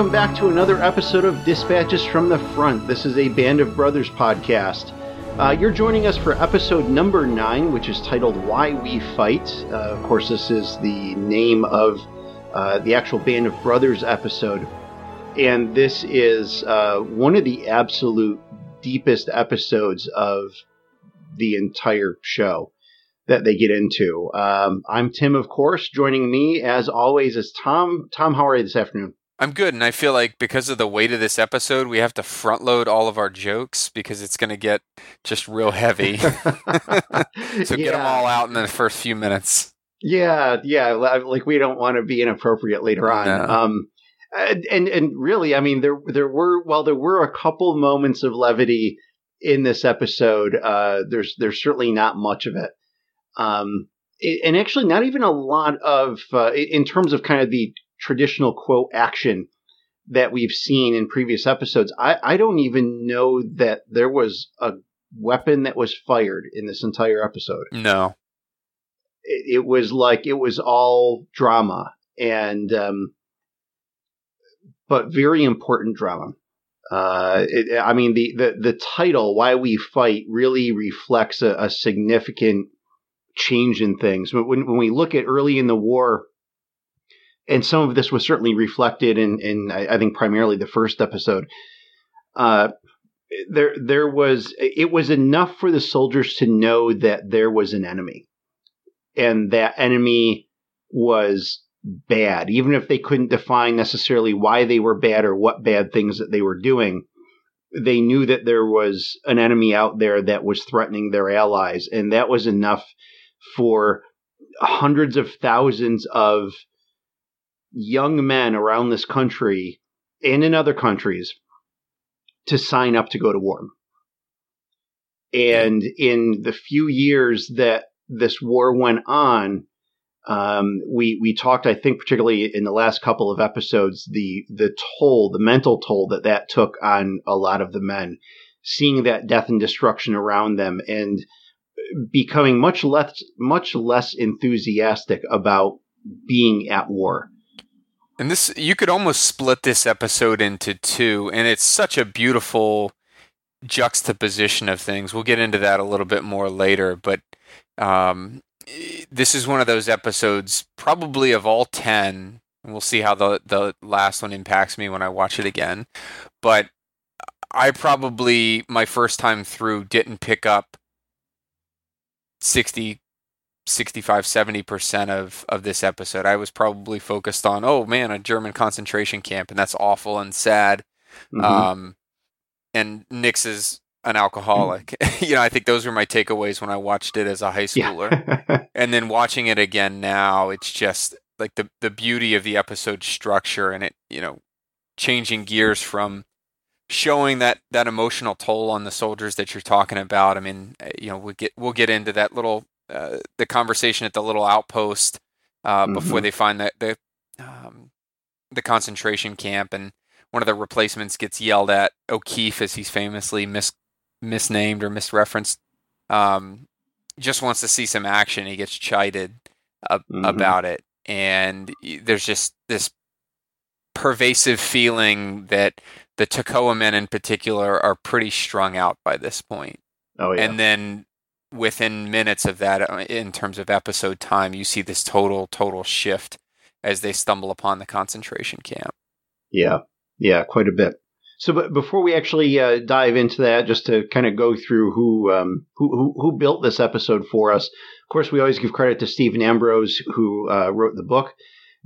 welcome back to another episode of Dispatches from the Front. This is a Band of Brothers podcast. Uh, you're joining us for episode number nine, which is titled Why We Fight. Uh, of course, this is the name of uh, the actual Band of Brothers episode. And this is uh, one of the absolute deepest episodes of the entire show that they get into. Um, I'm Tim, of course. Joining me, as always, is Tom. Tom, how are you this afternoon? I'm good, and I feel like because of the weight of this episode, we have to front load all of our jokes because it's going to get just real heavy. so yeah. get them all out in the first few minutes. Yeah, yeah. Like we don't want to be inappropriate later on. No. Um, and and really, I mean, there there were well, there were a couple moments of levity in this episode. Uh, there's there's certainly not much of it. Um, and actually, not even a lot of uh, in terms of kind of the traditional quote action that we've seen in previous episodes. I, I don't even know that there was a weapon that was fired in this entire episode. No. It, it was like it was all drama and, um, but very important drama. Uh, it, I mean, the, the, the title, Why We Fight, really reflects a, a significant change in things. When, when we look at early in the war, and some of this was certainly reflected in, in I, think primarily the first episode. Uh, there, there was it was enough for the soldiers to know that there was an enemy, and that enemy was bad, even if they couldn't define necessarily why they were bad or what bad things that they were doing. They knew that there was an enemy out there that was threatening their allies, and that was enough for hundreds of thousands of young men around this country and in other countries to sign up to go to war. And in the few years that this war went on, um, we we talked, I think, particularly in the last couple of episodes, the the toll, the mental toll that that took on a lot of the men, seeing that death and destruction around them, and becoming much less much less enthusiastic about being at war. And this, you could almost split this episode into two, and it's such a beautiful juxtaposition of things. We'll get into that a little bit more later, but um, this is one of those episodes, probably of all 10. And we'll see how the, the last one impacts me when I watch it again. But I probably, my first time through, didn't pick up 60 65 70% of of this episode i was probably focused on oh man a german concentration camp and that's awful and sad mm-hmm. um and nix is an alcoholic you know i think those were my takeaways when i watched it as a high schooler yeah. and then watching it again now it's just like the the beauty of the episode structure and it you know changing gears from showing that that emotional toll on the soldiers that you're talking about. I mean, eh, you know, we get we'll get into that little uh, the conversation at the little outpost uh, mm-hmm. before they find the the, um, the concentration camp, and one of the replacements gets yelled at O'Keefe as he's famously mis misnamed or misreferenced. Um, just wants to see some action. He gets chided mm-hmm. about it, and there's just this pervasive feeling that the Toccoa men in particular are pretty strung out by this point. Oh yeah. And then within minutes of that, uh, in terms of episode time, you see this total, total shift as they stumble upon the concentration camp. Yeah, yeah, quite a bit. So, but before we actually uh, dive into that, just to kind of go through who, um, who, who who built this episode for us. Of course, we always give credit to Stephen Ambrose, who uh, wrote the book.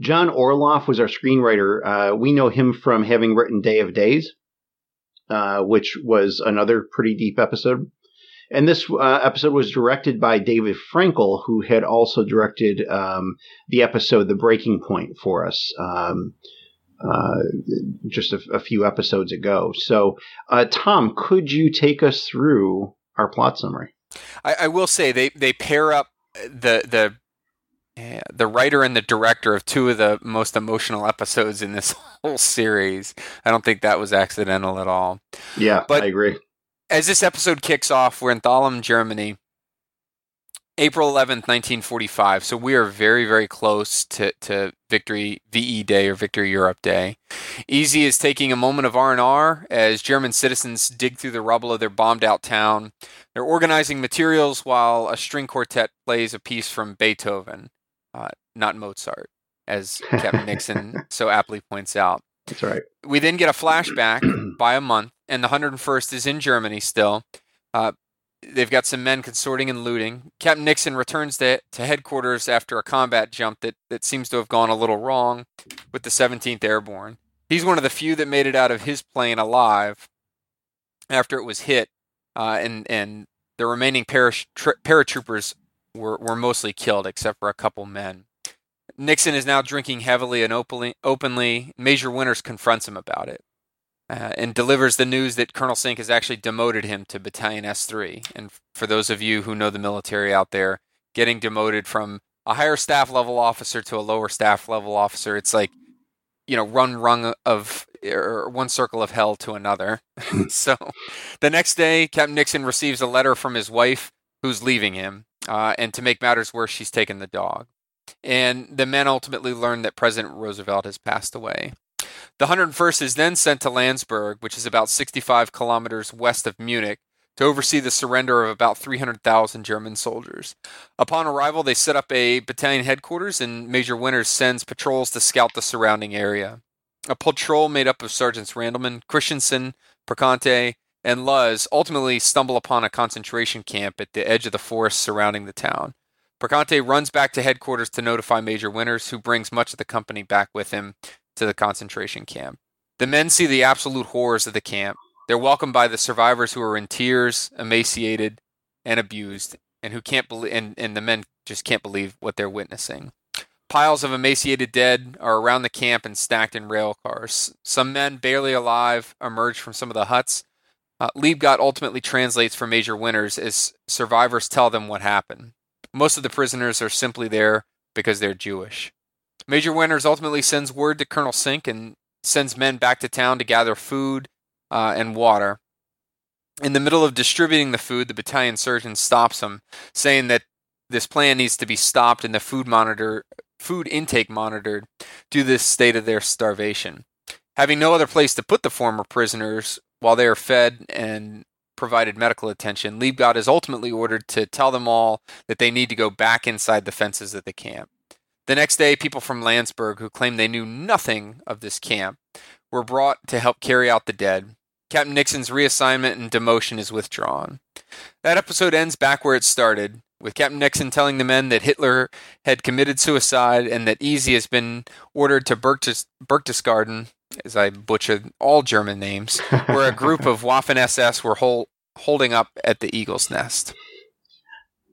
John Orloff was our screenwriter. Uh, we know him from having written Day of Days, uh, which was another pretty deep episode. And this uh, episode was directed by David Frankel, who had also directed um, the episode The Breaking Point for us um, uh, just a, a, few episodes ago. So, uh, Tom, could you take us through our plot summary? I, I will say they, they pair up the the the writer and the director of two of the most emotional episodes in this whole series. I don't think that was accidental at all. Yeah, but I agree as this episode kicks off, we're in Thalheim, Germany, April 11th, 1945. So we are very, very close to, to Victory VE Day or Victory Europe Day. Easy is taking a moment of R&R as German citizens dig through the rubble of their bombed out town. They're organizing materials while a string quartet plays a piece from Beethoven, uh, not Mozart, as Captain Nixon so aptly points out. That's right. We then get a flashback by a month, and the 101st is in Germany still. Uh, they've got some men consorting and looting. Captain Nixon returns to, to headquarters after a combat jump that, that seems to have gone a little wrong with the 17th Airborne. He's one of the few that made it out of his plane alive after it was hit, uh, and and the remaining parash- paratroopers were, were mostly killed except for a couple men. Nixon is now drinking heavily and openly. openly. Major Winters confronts him about it uh, and delivers the news that Colonel Sink has actually demoted him to Battalion S3. And for those of you who know the military out there, getting demoted from a higher staff level officer to a lower staff level officer, it's like, you know, run rung of or one circle of hell to another. so the next day, Captain Nixon receives a letter from his wife who's leaving him, uh, and to make matters worse, she's taken the dog. And the men ultimately learn that President Roosevelt has passed away. The 101st is then sent to Landsberg, which is about 65 kilometers west of Munich, to oversee the surrender of about 300,000 German soldiers. Upon arrival, they set up a battalion headquarters, and Major Winters sends patrols to scout the surrounding area. A patrol made up of Sergeants Randleman, Christensen, Perconte, and Luz ultimately stumble upon a concentration camp at the edge of the forest surrounding the town. Perconte runs back to headquarters to notify Major Winters, who brings much of the company back with him to the concentration camp. The men see the absolute horrors of the camp. They're welcomed by the survivors who are in tears, emaciated, and abused, and who can't believe, and, and the men just can't believe what they're witnessing. Piles of emaciated dead are around the camp and stacked in rail cars. Some men, barely alive, emerge from some of the huts. Uh, Liebgott ultimately translates for Major Winters as survivors tell them what happened. Most of the prisoners are simply there because they're Jewish. Major Winters ultimately sends word to Colonel Sink and sends men back to town to gather food uh, and water. In the middle of distributing the food, the battalion surgeon stops him, saying that this plan needs to be stopped and the food monitor food intake monitored due to the state of their starvation. Having no other place to put the former prisoners while they are fed and provided medical attention, Liebgott is ultimately ordered to tell them all that they need to go back inside the fences of the camp. The next day, people from Landsberg who claimed they knew nothing of this camp were brought to help carry out the dead. Captain Nixon's reassignment and demotion is withdrawn. That episode ends back where it started, with Captain Nixon telling the men that Hitler had committed suicide and that Easy has been ordered to Berchtesgaden, as I butchered all German names, where a group of Waffen SS were hol- holding up at the Eagle's Nest.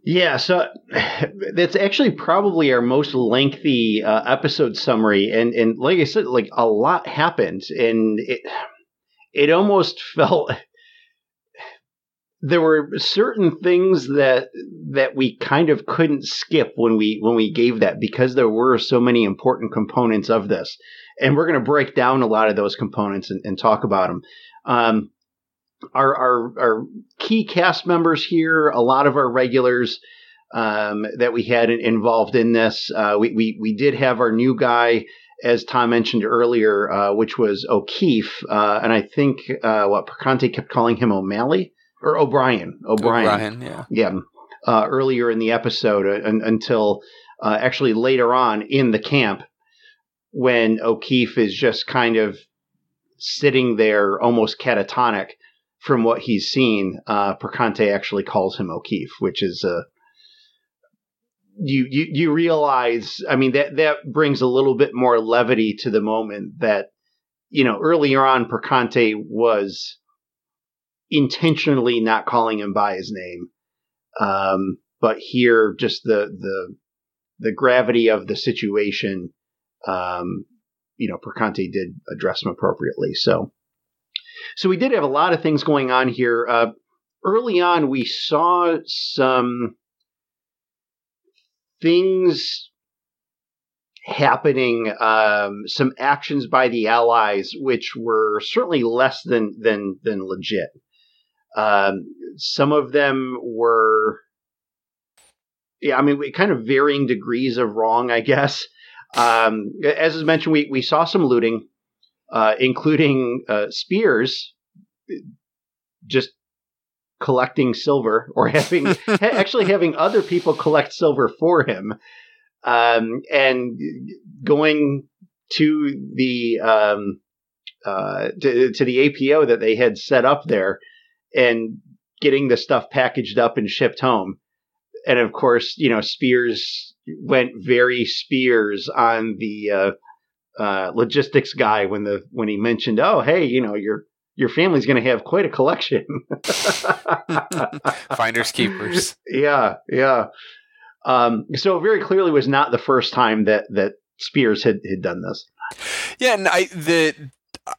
Yeah, so that's actually probably our most lengthy uh, episode summary, and and like I said, like a lot happened, and it it almost felt there were certain things that that we kind of couldn't skip when we when we gave that because there were so many important components of this, and we're going to break down a lot of those components and, and talk about them. Um, our, our, our key cast members here, a lot of our regulars um, that we had involved in this. Uh, we, we, we did have our new guy, as Tom mentioned earlier, uh, which was O'Keefe. Uh, and I think uh, what Perconte kept calling him O'Malley or O'Brien. O'Brien. O'Brien, yeah. Yeah. Uh, earlier in the episode uh, until actually later on in the camp when O'Keefe is just kind of sitting there almost catatonic from what he's seen, uh, Perconte actually calls him O'Keefe, which is a you, you you realize. I mean that that brings a little bit more levity to the moment that you know earlier on Perconte was intentionally not calling him by his name, um, but here just the the the gravity of the situation. Um, you know, Perconte did address him appropriately. So so we did have a lot of things going on here. Uh, early on, we saw some things happening, um, some actions by the Allies, which were certainly less than than than legit. Um, some of them were yeah, I mean, kind of varying degrees of wrong, I guess. Um, as is mentioned, we we saw some looting, uh, including uh, Spears just collecting silver or having actually having other people collect silver for him, um, and going to the um, uh, to, to the APO that they had set up there and getting the stuff packaged up and shipped home. And of course, you know, Spears went very Spears on the uh, uh, logistics guy when the when he mentioned, "Oh, hey, you know, your your family's going to have quite a collection." Finders keepers. Yeah, yeah. Um, so it very clearly was not the first time that that Spears had had done this. Yeah, and I the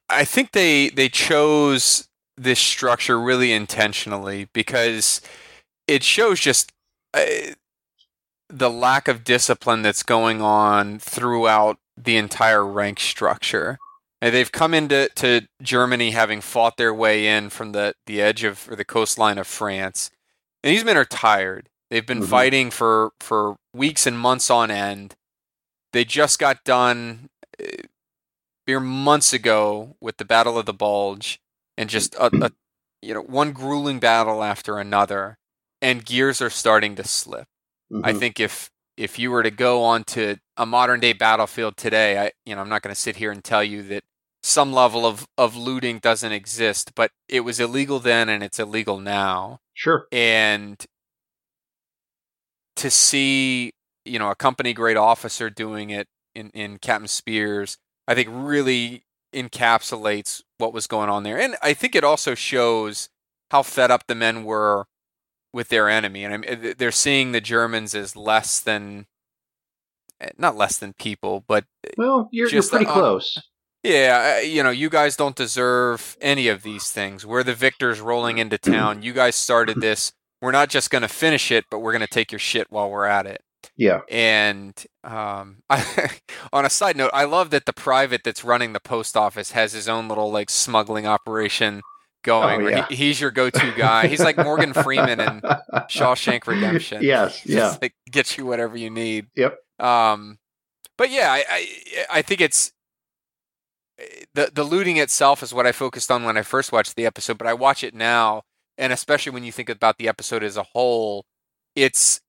I think they they chose this structure really intentionally because it shows just uh, the lack of discipline that's going on throughout the entire rank structure. And they've come into to Germany having fought their way in from the, the edge of or the coastline of France. And these men are tired. They've been mm-hmm. fighting for, for weeks and months on end. They just got done uh, mere months ago with the Battle of the Bulge and just a, a you know one grueling battle after another, and gears are starting to slip. Mm-hmm. I think if if you were to go onto a modern day battlefield today, I you know I'm not going to sit here and tell you that some level of of looting doesn't exist, but it was illegal then and it's illegal now. Sure. And to see you know a company grade officer doing it in in Captain Spears, I think really encapsulates what was going on there. And I think it also shows how fed up the men were with their enemy. And I they're seeing the Germans as less than, eh, not less than people, but well, you're, you're pretty uh, close. Yeah, you know, you guys don't deserve any of these things. We're the victors rolling into town. You guys started this. We're not just going to finish it, but we're going to take your shit while we're at it. Yeah. And um, I, on a side note, I love that the private that's running the post office has his own little like smuggling operation going. Oh, yeah. he, he's your go-to guy. He's like Morgan Freeman in Shawshank Redemption. Yes, yeah. like gets you whatever you need. Yep. Um, but yeah, I, I, I think it's the the looting itself is what I focused on when I first watched the episode. But I watch it now, and especially when you think about the episode as a whole, it's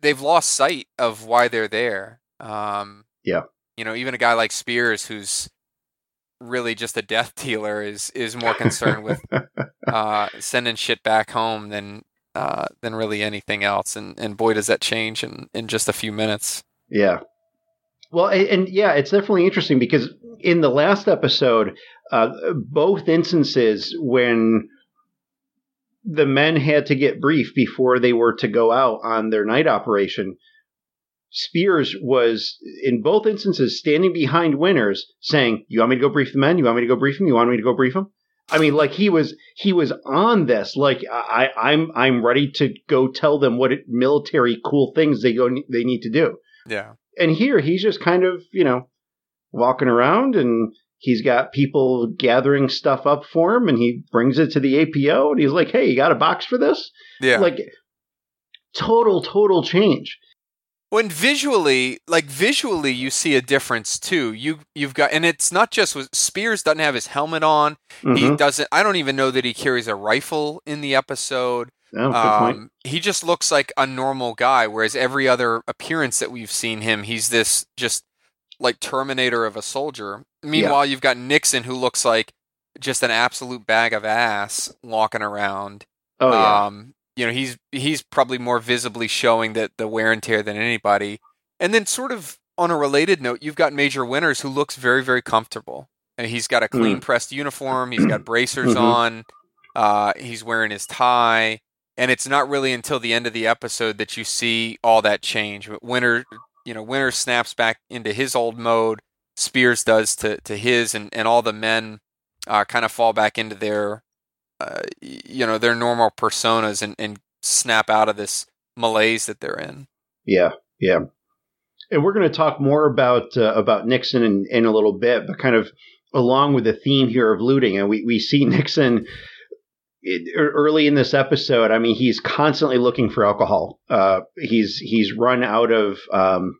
they've lost sight of why they're there. Um, yeah, you know, even a guy like Spears, who's really just a death dealer, is is more concerned with uh, sending shit back home than uh, than really anything else. And and boy, does that change in in just a few minutes. Yeah. Well, and, and yeah, it's definitely interesting because in the last episode, uh, both instances when the men had to get briefed before they were to go out on their night operation. Spears was in both instances standing behind Winters, saying, You want me to go brief the men? You want me to go brief them? You want me to go brief them? I mean, like he was he was on this. Like I, I'm I'm ready to go tell them what it, military cool things they go they need to do. Yeah. And here he's just kind of you know walking around and he's got people gathering stuff up for him and he brings it to the APO and he's like, "Hey, you got a box for this?" Yeah. Like total total change. When visually, like visually, you see a difference too. You you've got, and it's not just with Spears doesn't have his helmet on. Mm-hmm. He doesn't. I don't even know that he carries a rifle in the episode. Oh, um, he just looks like a normal guy, whereas every other appearance that we've seen him, he's this just like Terminator of a soldier. Meanwhile, yeah. you've got Nixon who looks like just an absolute bag of ass walking around. Oh yeah. Um, you know, he's he's probably more visibly showing that the wear and tear than anybody. And then sort of on a related note, you've got Major Winters who looks very very comfortable. And he's got a clean mm. pressed uniform, he's got bracers mm-hmm. on, uh, he's wearing his tie. And it's not really until the end of the episode that you see all that change. Winter you know, Winter snaps back into his old mode. Spears does to, to his, and, and all the men uh, kind of fall back into their, uh, you know, their normal personas and, and snap out of this malaise that they're in. Yeah, yeah. And we're going to talk more about uh, about Nixon in, in a little bit, but kind of along with the theme here of looting, and we, we see Nixon it, early in this episode, I mean, he's constantly looking for alcohol. Uh, he's he's run out of um,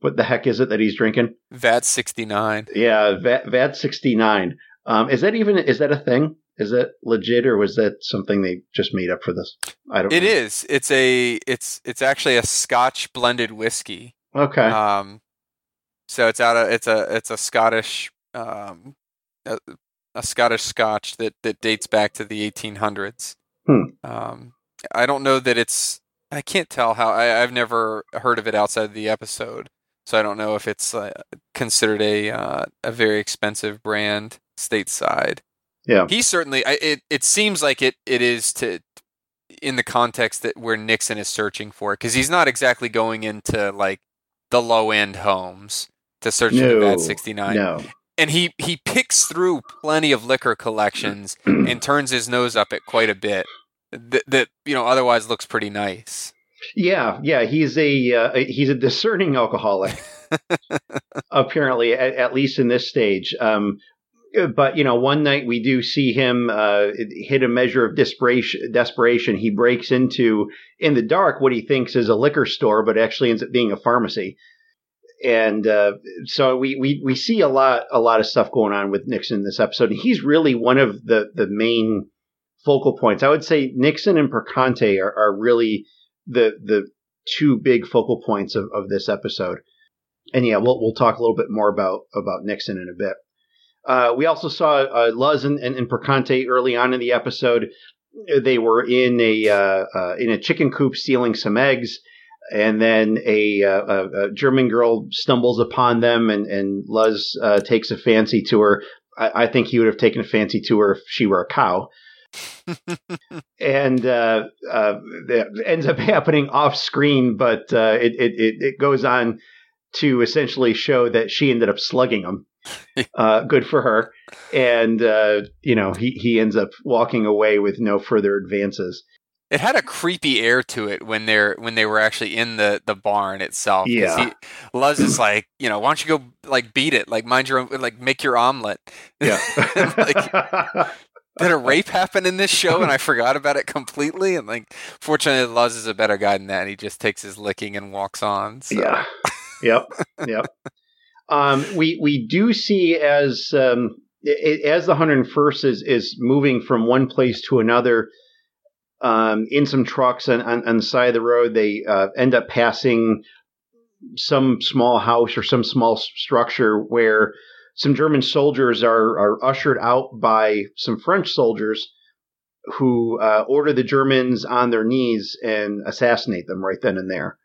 what the heck is it that he's drinking? VAT sixty nine. Yeah, VAT VAT sixty nine. Um, is that even is that a thing? Is that legit or was that something they just made up for this? I don't. It know. is. It's a. It's it's actually a Scotch blended whiskey. Okay. Um, so it's out of it's a it's a Scottish um, a, a Scottish Scotch that that dates back to the 1800s. Hmm. Um, I don't know that it's. I can't tell how. I, I've never heard of it outside of the episode, so I don't know if it's uh, considered a uh, a very expensive brand stateside. Yeah, he certainly. It it seems like it it is to in the context that where Nixon is searching for because he's not exactly going into like the low end homes to search no, for the VAT 69. No. And he he picks through plenty of liquor collections and turns his nose up at quite a bit that, that you know otherwise looks pretty nice. Yeah, yeah, he's a uh, he's a discerning alcoholic. apparently, at, at, least in this stage. Um, but you know, one night we do see him uh, hit a measure of desperation. Desperation. He breaks into in the dark what he thinks is a liquor store, but actually ends up being a pharmacy. And uh, so we, we we see a lot a lot of stuff going on with Nixon in this episode. And he's really one of the the main focal points. I would say Nixon and Perconte are, are really the the two big focal points of, of this episode. And yeah, we'll we'll talk a little bit more about about Nixon in a bit. Uh, we also saw uh, Luz and, and, and Perconte early on in the episode. They were in a uh, uh in a chicken coop stealing some eggs, and then a, uh, a, a German girl stumbles upon them, and, and Luz uh, takes a fancy to her. I, I, think he would have taken a fancy to her if she were a cow. and uh, uh, that ends up happening off screen, but uh, it, it, it goes on to essentially show that she ended up slugging him. uh, good for her. And uh, you know, he he ends up walking away with no further advances. It had a creepy air to it when they're when they were actually in the the barn itself. Yeah, he, Luz is like, you know, why don't you go like beat it, like mind your own, like make your omelet. Yeah. like, did a rape happen in this show and I forgot about it completely? And like, fortunately, Luz is a better guy than that. He just takes his licking and walks on. So. Yeah. Yep. Yep. Um, we we do see as um, as the 101st is is moving from one place to another um, in some trucks on, on, on, the side of the road, they uh, end up passing some small house or some small structure where some German soldiers are are ushered out by some French soldiers who uh, order the Germans on their knees and assassinate them right then and there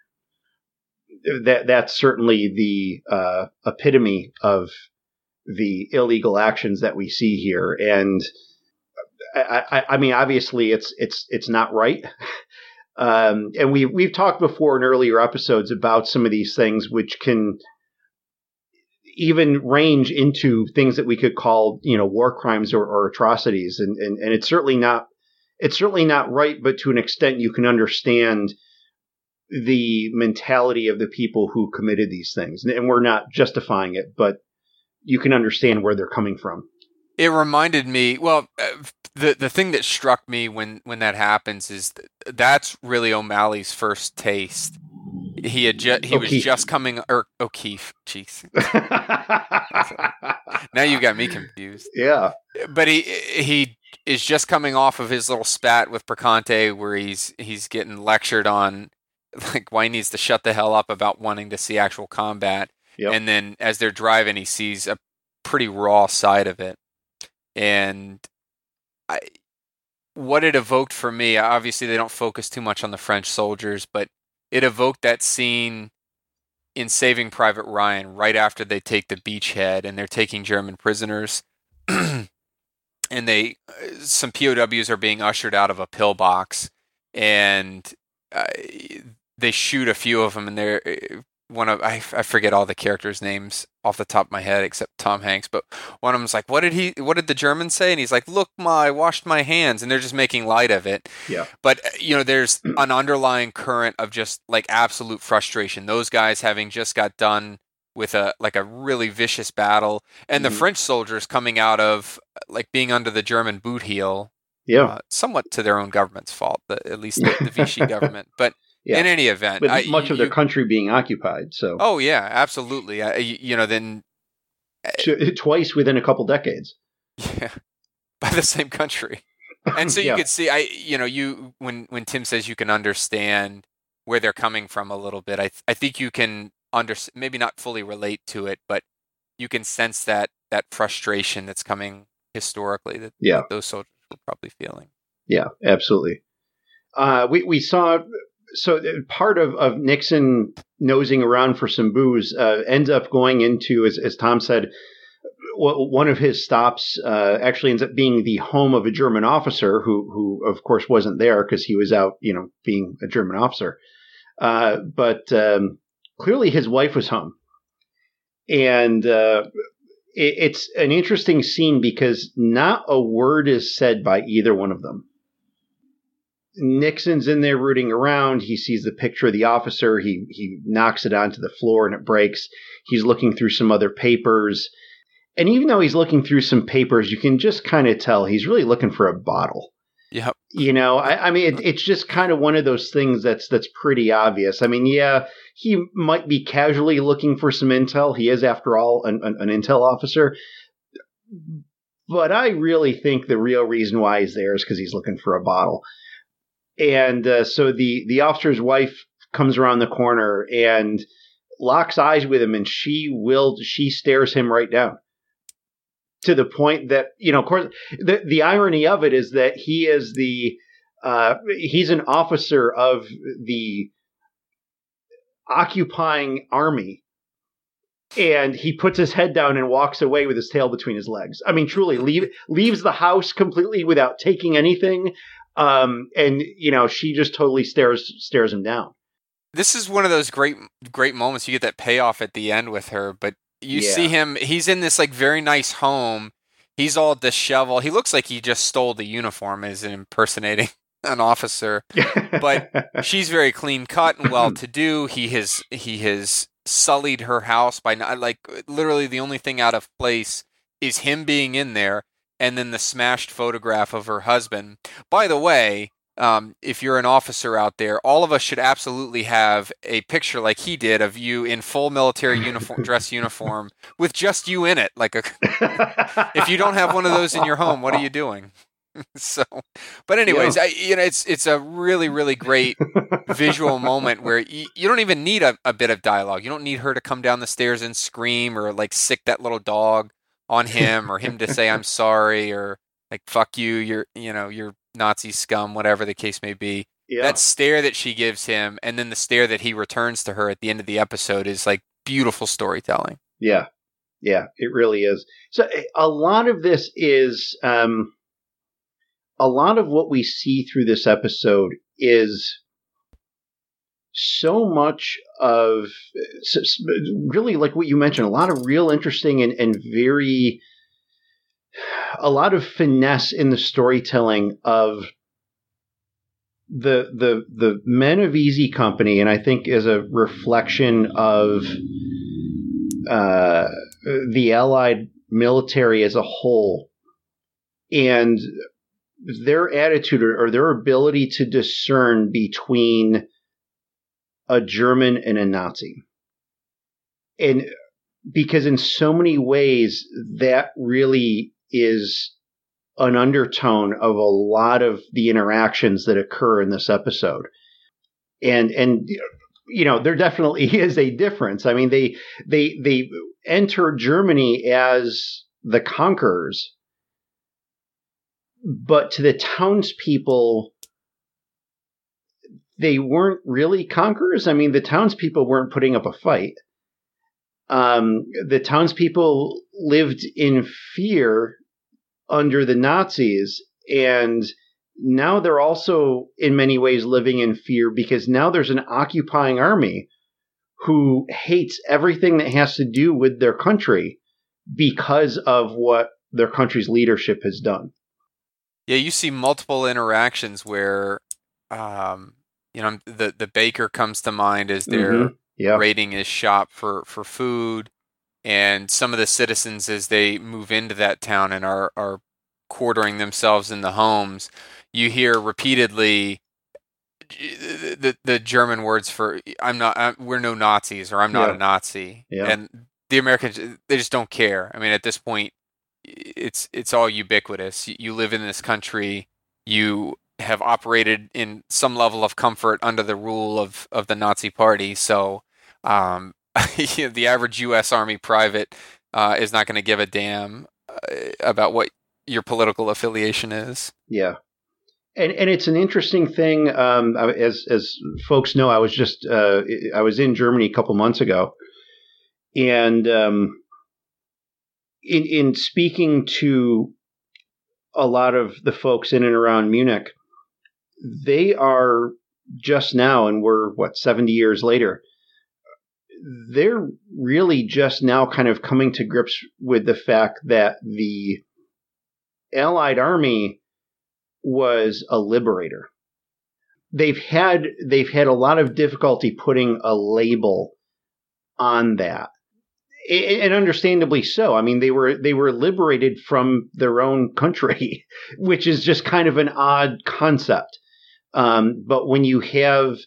that that's certainly the uh, epitome of the illegal actions that we see here. And I, I, I mean, obviously, it's it's it's not right. um, and we we've talked before in earlier episodes about some of these things, which can even range into things that we could call, you know, war crimes or, or atrocities. And, and and it's certainly not it's certainly not right, but to an extent, you can understand the mentality of the people who committed these things. And we're not justifying it, but you can understand where they're coming from. It reminded me, well, uh, the the thing that struck me when when that happens is that that's really O'Malley's first taste. He had ju- he O'Keefe. was just coming or O'Keefe, jeez. now you got me confused. Yeah. But he he is just coming off of his little spat with Perconte where he's he's getting lectured on like why he needs to shut the hell up about wanting to see actual combat. Yep. And then as they're driving, he sees a pretty raw side of it. And I, what it evoked for me, obviously they don't focus too much on the French soldiers, but it evoked that scene in Saving Private Ryan right after they take the beachhead and they're taking German prisoners. and they some POWs are being ushered out of a pillbox and uh, they shoot a few of them, and they're eh, one of I, I forget all the characters' names off the top of my head except Tom Hanks, but one of them's like, "What did he? What did the German say?" And he's like, "Look, my, I washed my hands," and they're just making light of it. Yeah. But eh, you know, there's an underlying current of just like absolute frustration. Those guys having just got done with a like a really vicious battle, and mm-hmm. the French soldiers coming out of like being under the German boot heel Yeah. Uh, somewhat to their own government's fault, the, at least the, the Vichy government. But Yeah. in any event, With I- much of their country being occupied, so Oh yeah, absolutely. I, you you know, then twice within a couple decades. yeah, by the same country. and so you Yeah. could see i you know you when when tim says you can understand where they're coming from a little bit i th- i think you can under maybe not fully relate to it but you can sense that that frustration that's coming historically that, Yeah. that those soldiers were probably feeling Yeah, absolutely. Uh, we we saw so uh, part of of Nixon nosing around for some booze uh, ends up going into as as Tom said. One of his stops uh, actually ends up being the home of a German officer who, who of course wasn't there because he was out, you know, being a German officer. Uh, but um, clearly, his wife was home, and uh, it, it's an interesting scene because not a word is said by either one of them. Nixon's in there rooting around. He sees the picture of the officer. He he knocks it onto the floor and it breaks. He's looking through some other papers. And even though he's looking through some papers, you can just kind of tell he's really looking for a bottle. yep You know, I, I mean, it, it's just kind of one of those things that's that's pretty obvious. I mean, yeah, he might be casually looking for some intel. He is, after all, an, an, an intel officer. But I really think the real reason why he's there is because he's looking for a bottle. And uh, so the the officer's wife comes around the corner and locks eyes with him, and she will she stares him right down to the point that you know, of course, the the irony of it is that he is the uh, he's an officer of the occupying army. And he puts his head down and walks away with his tail between his legs. I mean, truly, leave, leaves the house completely without taking anything. Um, and you know, she just totally stares stares him down. this is one of those great great moments. You get that payoff at the end with her but you Yeah. see him he's in this like very nice home. He's all disheveled. He looks like he just stole the uniform as in impersonating an officer But- she's very clean cut and well to do. He has he has sullied her house by not like literally the only thing out of place is him being in there and then the smashed photograph of her husband by the way um, if you're an officer out there all of us should absolutely have a picture like he did of you in full military uniform dress uniform with just you in it like a if you don't have one of those in your home, what are you doing? so, but anyways, I, you know, it's it's a really really great visual moment where you, you don't even need a, a bit of dialogue. You don't need her to come down the stairs and scream or like sick that little dog on him or him to say I'm sorry or like fuck you, you're you know you're Nazi scum, whatever the case may be. yeah. That stare that she gives him, and then the stare that he returns to her at the end of the episode is like beautiful storytelling. Yeah, yeah, it really is. So a lot of this is um, a lot of what we see through this episode is so much of really like what you mentioned a lot of real interesting and, and very a lot of finesse in the storytelling of the the the men of easy company and i think is a reflection of uh, the Allied military as a whole. And their attitude or, or their ability to discern between a German and a Nazi. And because in so many ways, that really is an undertone of a lot of the interactions that occur in this episode. And, and, you know, there definitely is a difference. I mean, they, they, they enter Germany as the conquerors, but to the townspeople, they weren't really conquerors. I mean, the townspeople weren't putting up a fight. Um, the townspeople lived in fear under the Nazis, and now they're also, in many ways, living in fear because now there's an occupying army who hates everything that has to do with their country because of what their country's leadership has done. Yeah, you see multiple interactions where, um, you know, the the baker comes to mind as they're Mhm. Yeah. raiding his shop for for food, and some of the citizens as they move into that town and are are quartering themselves in the homes, you hear repeatedly the the German words for "I'm not, I'm, we're no Nazis" or "I'm not yeah. a Nazi," yeah. and the Americans they just don't care. I mean, at this point, it's it's all ubiquitous. You live in this country, you have operated in some level of comfort under the rule of of the Nazi Party, so um, the average U.S. Army private uh, is not going to give a damn uh, about what your political affiliation is. Yeah, and and it's an interesting thing. Um, as as folks know, I was just uh, I was in Germany a couple months ago, and um, in in speaking to a lot of the folks in and around Munich, they are just now, and we're what seventy years later. They're really just now kind of coming to grips with the fact that the Allied Army was a liberator. They've had they've had a lot of difficulty putting a label on that. And understandably so. I mean, they were they were liberated from their own country, which is just kind of an odd concept. Um, but when you have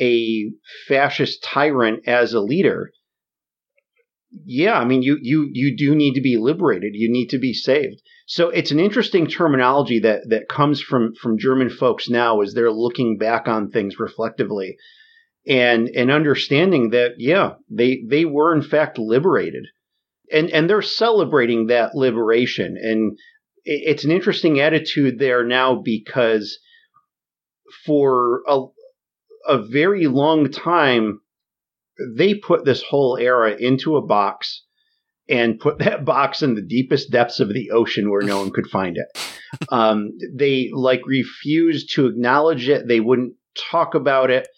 a fascist tyrant as a leader, yeah, I mean, you you you do need to be liberated. You need to be saved. So it's an interesting terminology that that comes from from German folks now as they're looking back on things reflectively and and understanding that yeah, they they were in fact liberated. And and they're celebrating that liberation and it's an interesting attitude there now because for a a very long time they put this whole era into a box and put that box in the deepest depths of the ocean where no one could find it. Um, they like refused to acknowledge it. They wouldn't talk about it.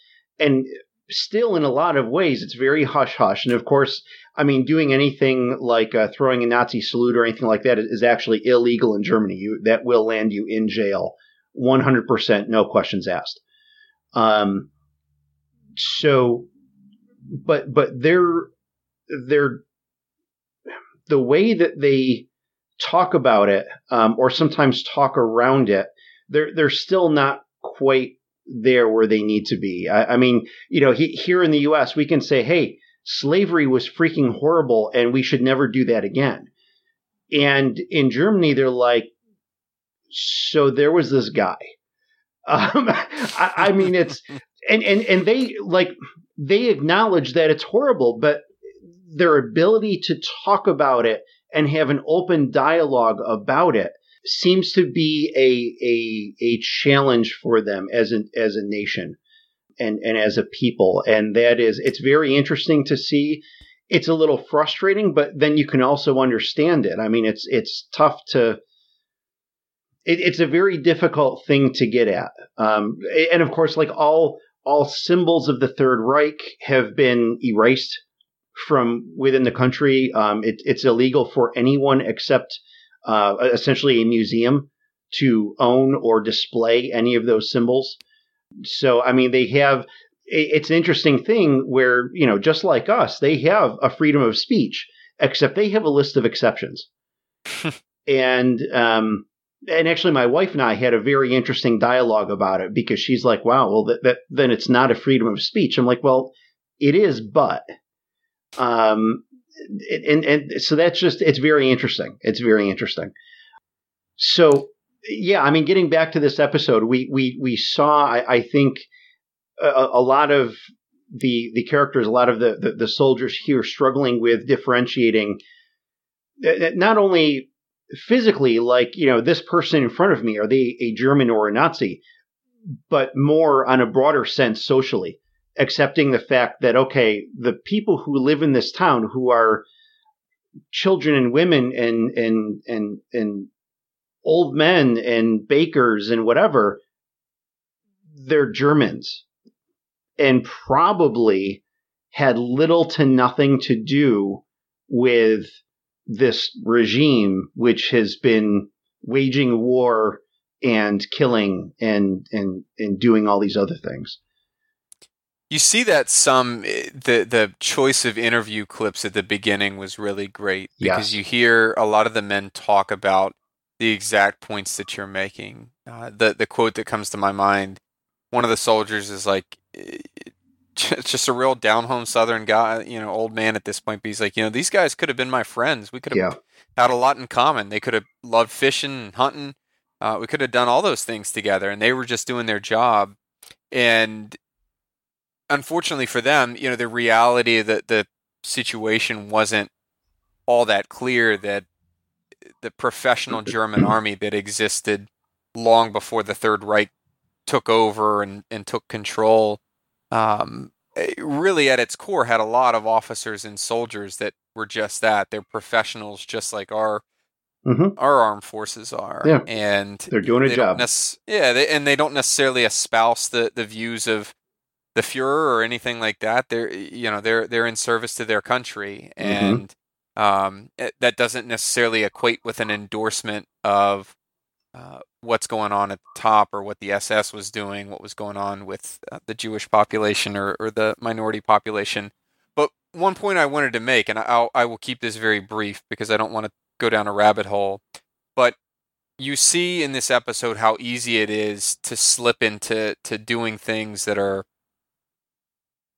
And still, in a lot of ways, it's very hush hush. And of course, I mean, doing anything like uh, throwing a Nazi salute or anything like that is, is actually illegal in Germany. You, that will land you in jail, 100%, no questions asked. Um, so, but but they're they're the way that they talk about it, um, or sometimes talk around it, they're they're still not quite there where they need to be. I, I mean, you know, he, here in the U.S., we can say, "Hey, slavery was freaking horrible, and we should never do that again." And in Germany, they're like, "So there was this guy." Um, I, I mean, it's and and and they like they acknowledge that it's horrible, but their ability to talk about it and have an open dialogue about it seems to be a a, a challenge for them as an as a nation and and as a people. And that is it's very interesting to see. It's a little frustrating but then you can also understand it. I mean it's it's tough to it, it's a very difficult thing to get at um, and of course like all all symbols of the third reich have been erased from within the country. Um, it, it's illegal for anyone except uh, essentially a museum to own or display any of those symbols. So, I mean, they have. It's an interesting thing where you know, just like us, they have a freedom of speech, except they have a list of exceptions. and um, and actually, my wife and I had a very interesting dialogue about it because she's like, "Wow, well, that, that then it's not a freedom of speech." I'm like, "Well, it is, but." Um, and, and so that's just, it's very interesting. It's very interesting. So, yeah, I mean, getting back to this episode, we, we, we saw, I, I think, a, a, lot of the, the characters, a lot of the, the, the soldiers here struggling with differentiating not only physically, like, you know, this person in front of me, are they a German or a Nazi? But more on a broader sense socially accepting the fact that okay, the people who live in this town who are children and women and and and and old men and bakers and whatever, they're Germans and probably had little to nothing to do with this regime, which has been waging war and killing and and and doing all these other things. You see that some eh, the the choice of interview clips at the beginning was really great because yes. you hear a lot of the men talk about the exact points that you're making. Uh, the the quote that comes to my mind, one of the soldiers is like, it's just a real down home Southern guy, you know, old man at this point. But he's like, you know, these guys could have been my friends. We could have yeah. had a lot in common. They could have loved fishing and hunting. Uh, we could have done all those things together, and they were just doing their job. And unfortunately for them, you know, the reality that the situation wasn't all that clear that the professional German army that existed long before the Third Reich took over and, and took control, um, really at its core had a lot of officers and soldiers that were just that. They're professionals, just like our mm-hmm. our armed forces are. Yeah. and they're doing a they job. Nec- yeah, they, and they don't necessarily espouse the the views of the Fuhrer or anything like that. They're you know they're they're in service to their country, mm-hmm. and um, it, that doesn't necessarily equate with an endorsement of uh, what's going on at the top or what the SS was doing, what was going on with uh, the Jewish population or, or, the minority population. But one point I wanted to make, and I'll, I will keep this very brief because I don't want to go down a rabbit hole, but you see in this episode how easy it is to slip into to doing things that are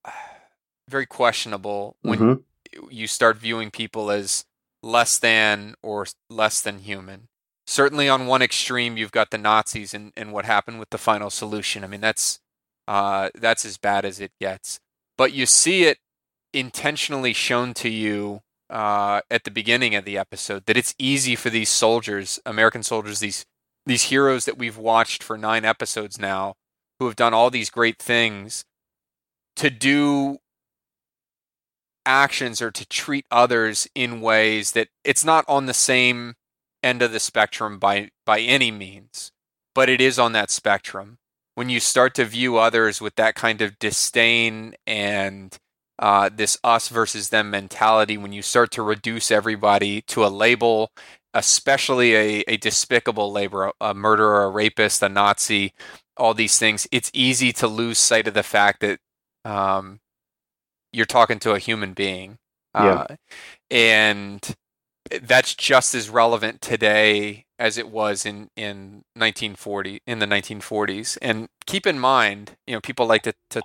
very questionable when mm-hmm you start viewing people as less than or less than human. Certainly, on one extreme, you've got the Nazis and, and what happened with the final solution. I mean, that's uh, that's as bad as it gets. But you see it intentionally shown to you uh, at the beginning of the episode that it's easy for these soldiers, American soldiers, these these heroes that we've watched for nine episodes now, who have done all these great things, to do actions or to treat others in ways that it's not on the same end of the spectrum by by any means but it is on that spectrum when you start to view others with that kind of disdain and uh, this us versus them mentality when you start to reduce everybody to a label especially a, a despicable label a murderer a rapist a nazi all these things it's easy to lose sight of the fact that um, you're talking to a human being. Yeah. Uh, and that's just as relevant today as it was in, in 1940 in the 1940s. And keep in mind, you know, people like to, to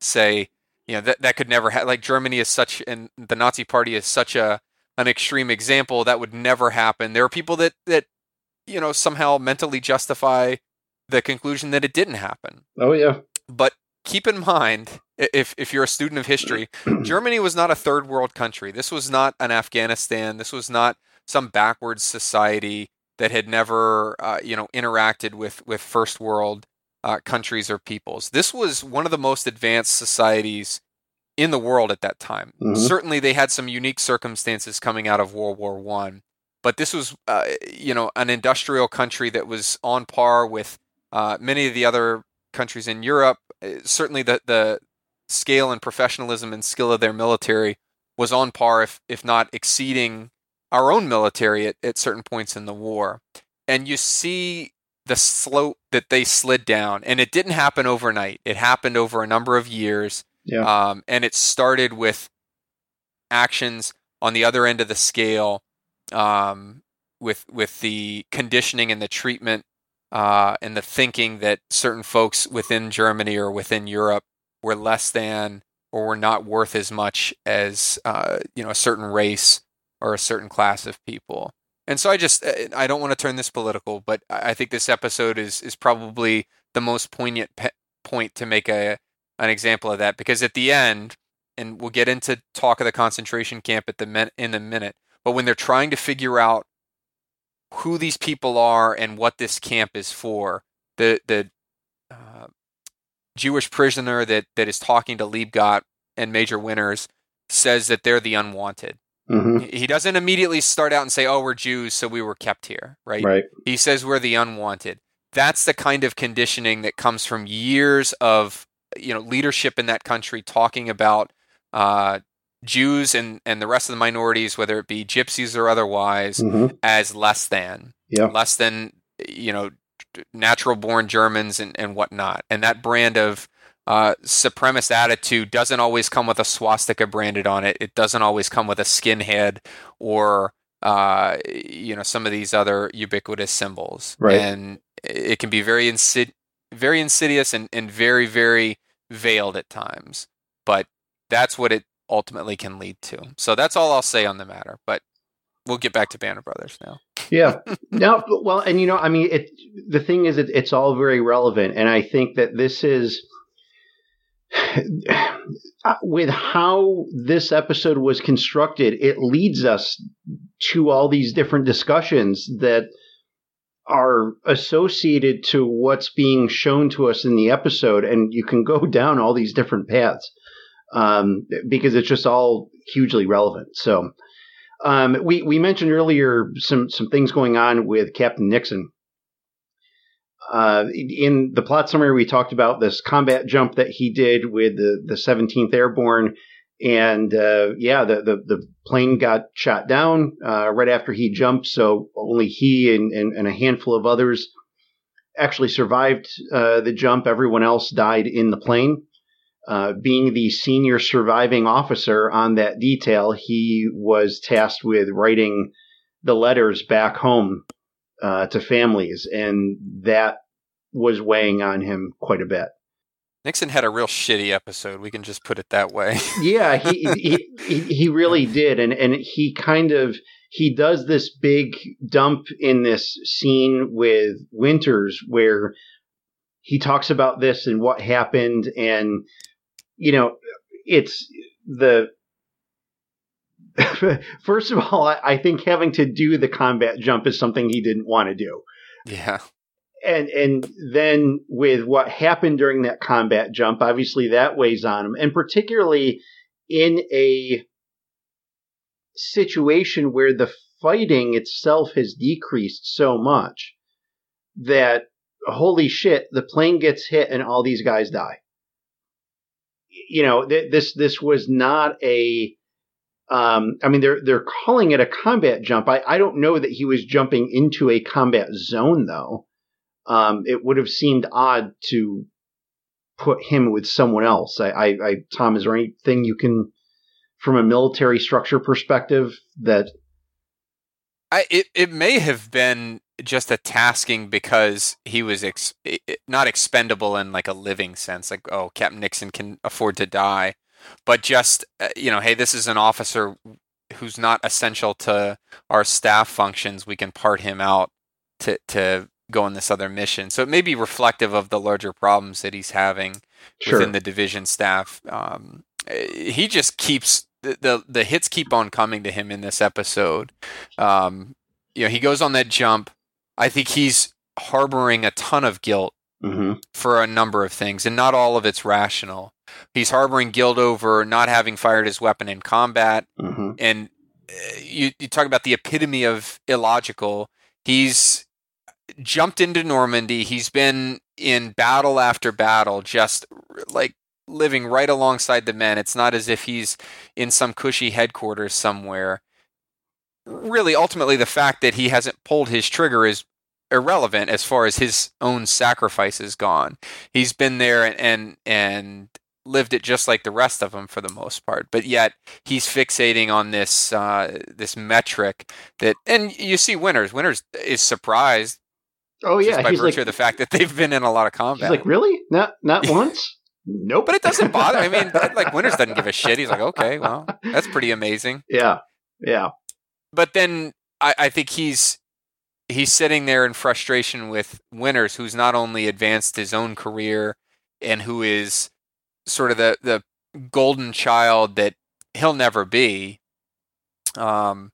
say, you know, that that could never have like Germany is such and the Nazi Party is such a an extreme example that would never happen. There are people that that you know somehow mentally justify the conclusion that it didn't happen. Oh yeah. But keep in mind if if you're a student of history, Germany was not a third world country. This was not an Afghanistan. This was not some backwards society that had never uh, you know interacted with with first world uh, countries or peoples. This was one of the most advanced societies in the world at that time. Mm-hmm. Certainly, they had some unique circumstances coming out of World War One, but this was uh, you know an industrial country that was on par with uh, many of the other countries in Europe. Uh, certainly, the the scale and professionalism and skill of their military was on par, if if not exceeding our own military at, at certain points in the war. And you see the slope that they slid down, and it didn't happen overnight. It happened over a number of years. Yeah. Um, and it started with actions on the other end of the scale, um, with with the conditioning and the treatment uh, and the thinking that certain folks within Germany or within Europe were less than or were not worth as much as uh, you know a certain race or a certain class of people. And so I just uh, I don't want to turn this political, but I think this episode is is probably the most poignant pe- point to make a an example of that because at the end, and we'll get into talk of the concentration camp at the min- in a minute, but when they're trying to figure out who these people are and what this camp is for, the the uh, Jewish prisoner that, that is talking to Liebgott and Major Winters says that they're the unwanted. Mm-hmm. He doesn't immediately start out and say, "Oh, we're Jews, so we were kept here." Right? Right. He says we're the unwanted. That's the kind of conditioning that comes from years of you know leadership in that country talking about uh, Jews and and the rest of the minorities, whether it be gypsies or otherwise, mm-hmm. as less than, yeah. less than you know natural born Germans and, and whatnot. And that brand of uh, supremacist attitude doesn't always come with a swastika branded on it. It doesn't always come with a skinhead or uh, you know, some of these other ubiquitous symbols, Right. and it can be very insid- very insidious and, and very very veiled at times. But that's what it ultimately can lead to. So that's all I'll say on the matter. But we'll get back to Band of Brothers now. Yeah. no, well, and you know, I mean, it. The thing is, it, it's all very relevant, and I think that this is uh, with how this episode was constructed. It leads us to all these different discussions that are associated to what's being shown to us in the episode, and you can go down all these different paths um, because it's just all hugely relevant. So. Um, we we mentioned earlier some some things going on with Captain Nixon. Uh, in the plot summary, we talked about this combat jump that he did with the the 17th Airborne, and uh, yeah, the, the the plane got shot down uh, right after he jumped. So only he and, and, and a handful of others actually survived uh, the jump. Everyone else died in the plane. Uh, being the senior surviving officer on that detail, he was tasked with writing the letters back home uh, to families, and that was weighing on him quite a bit. Nixon had a real shitty episode. We can just put it that way. Yeah, he he, he he really did, and and he kind of he does this big dump in this scene with Winters where he talks about this and what happened, and you know, it's the first of all, I, think having to do the combat jump is something he didn't want to do. yeah. And and then with what happened during that combat jump, obviously that weighs on him, and particularly in a situation where the fighting itself has decreased so much that holy shit, the plane gets hit and all these guys die. You know, th- this this was not a um, I mean, they're they're calling it a combat jump. I, I don't know that he was jumping into a combat zone though. Um, it would have seemed odd to put him with someone else. I, I, I, Tom, is there anything you can, from a military structure perspective, that I it, it may have been just a tasking because he was ex, not expendable in like a living sense like oh Captain Nixon can afford to die but just uh, you know hey this is an officer who's not essential to our staff functions we can part him out to to go on this other mission so it may be reflective of the larger problems that he's having sure, within the division staff. Um, eh, he just keeps the, the the hits keep on coming to him in this episode. Um, you know, he goes on that jump. I think he's harboring a ton of guilt hmm for a number of things, and not all of it's rational. He's harboring guilt over not having fired his weapon in combat, hmm and uh, you, you talk about the epitome of illogical. He's jumped into Normandy. He's been in battle after battle, just like living right alongside the men. It's not as if he's in some cushy headquarters somewhere. Really, ultimately, the fact that he hasn't pulled his trigger is irrelevant as far as his own sacrifice is gone. He's been there and and, and lived it just like the rest of them for the most part. But yet he's fixating on this uh, this metric that, and you see Winters. Winters is surprised Oh yeah, by he's virtue like, of the fact that they've been in a lot of he's combat. like, really? Not not once? Nope. but it doesn't bother. I mean, like Winters doesn't give a shit. He's like, okay, well, that's pretty amazing. yeah, yeah, But then I, I think he's he's sitting there in frustration with Winters, who's not only advanced his own career and who is sort of the the golden child that he'll never be. Um,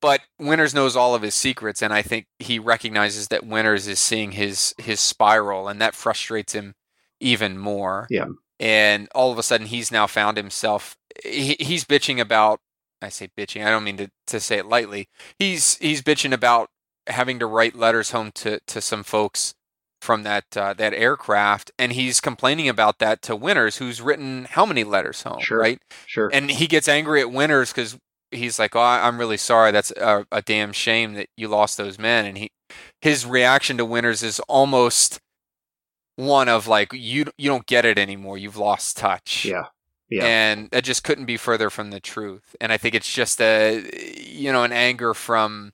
but Winters knows all of his secrets, and I think he recognizes that Winters is seeing his his spiral, and that frustrates him even more. Yeah. And all of a sudden, he's now found himself. He, he's bitching about. I say bitching. I don't mean to, to say it lightly. He's he's bitching about having to write letters home to to some folks from that uh, that aircraft, and he's complaining about that to Winters, who's written how many letters home, Sure. right? sure. and he gets angry at Winters because he's like, "Oh, I'm really sorry. That's a, a damn shame that you lost those men." And he, his reaction to Winters is almost one of like, "You you don't get it anymore. You've lost touch." yeah, Yeah. And that just couldn't be further from the truth. And I think it's just a, you know, an anger from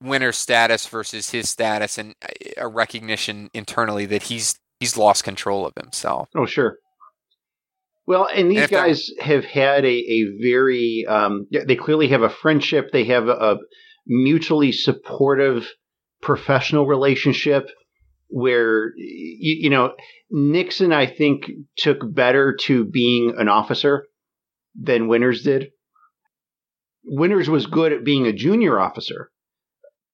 winner status versus his status and a recognition internally that he's he's lost control of himself. Oh, sure. Well, and these And guys have had a, a very, um, they clearly have a friendship. They have a, a mutually supportive professional relationship where, you, you know, Nixon, I think, took better to being an officer than Winters did. Winters was good at being a junior officer,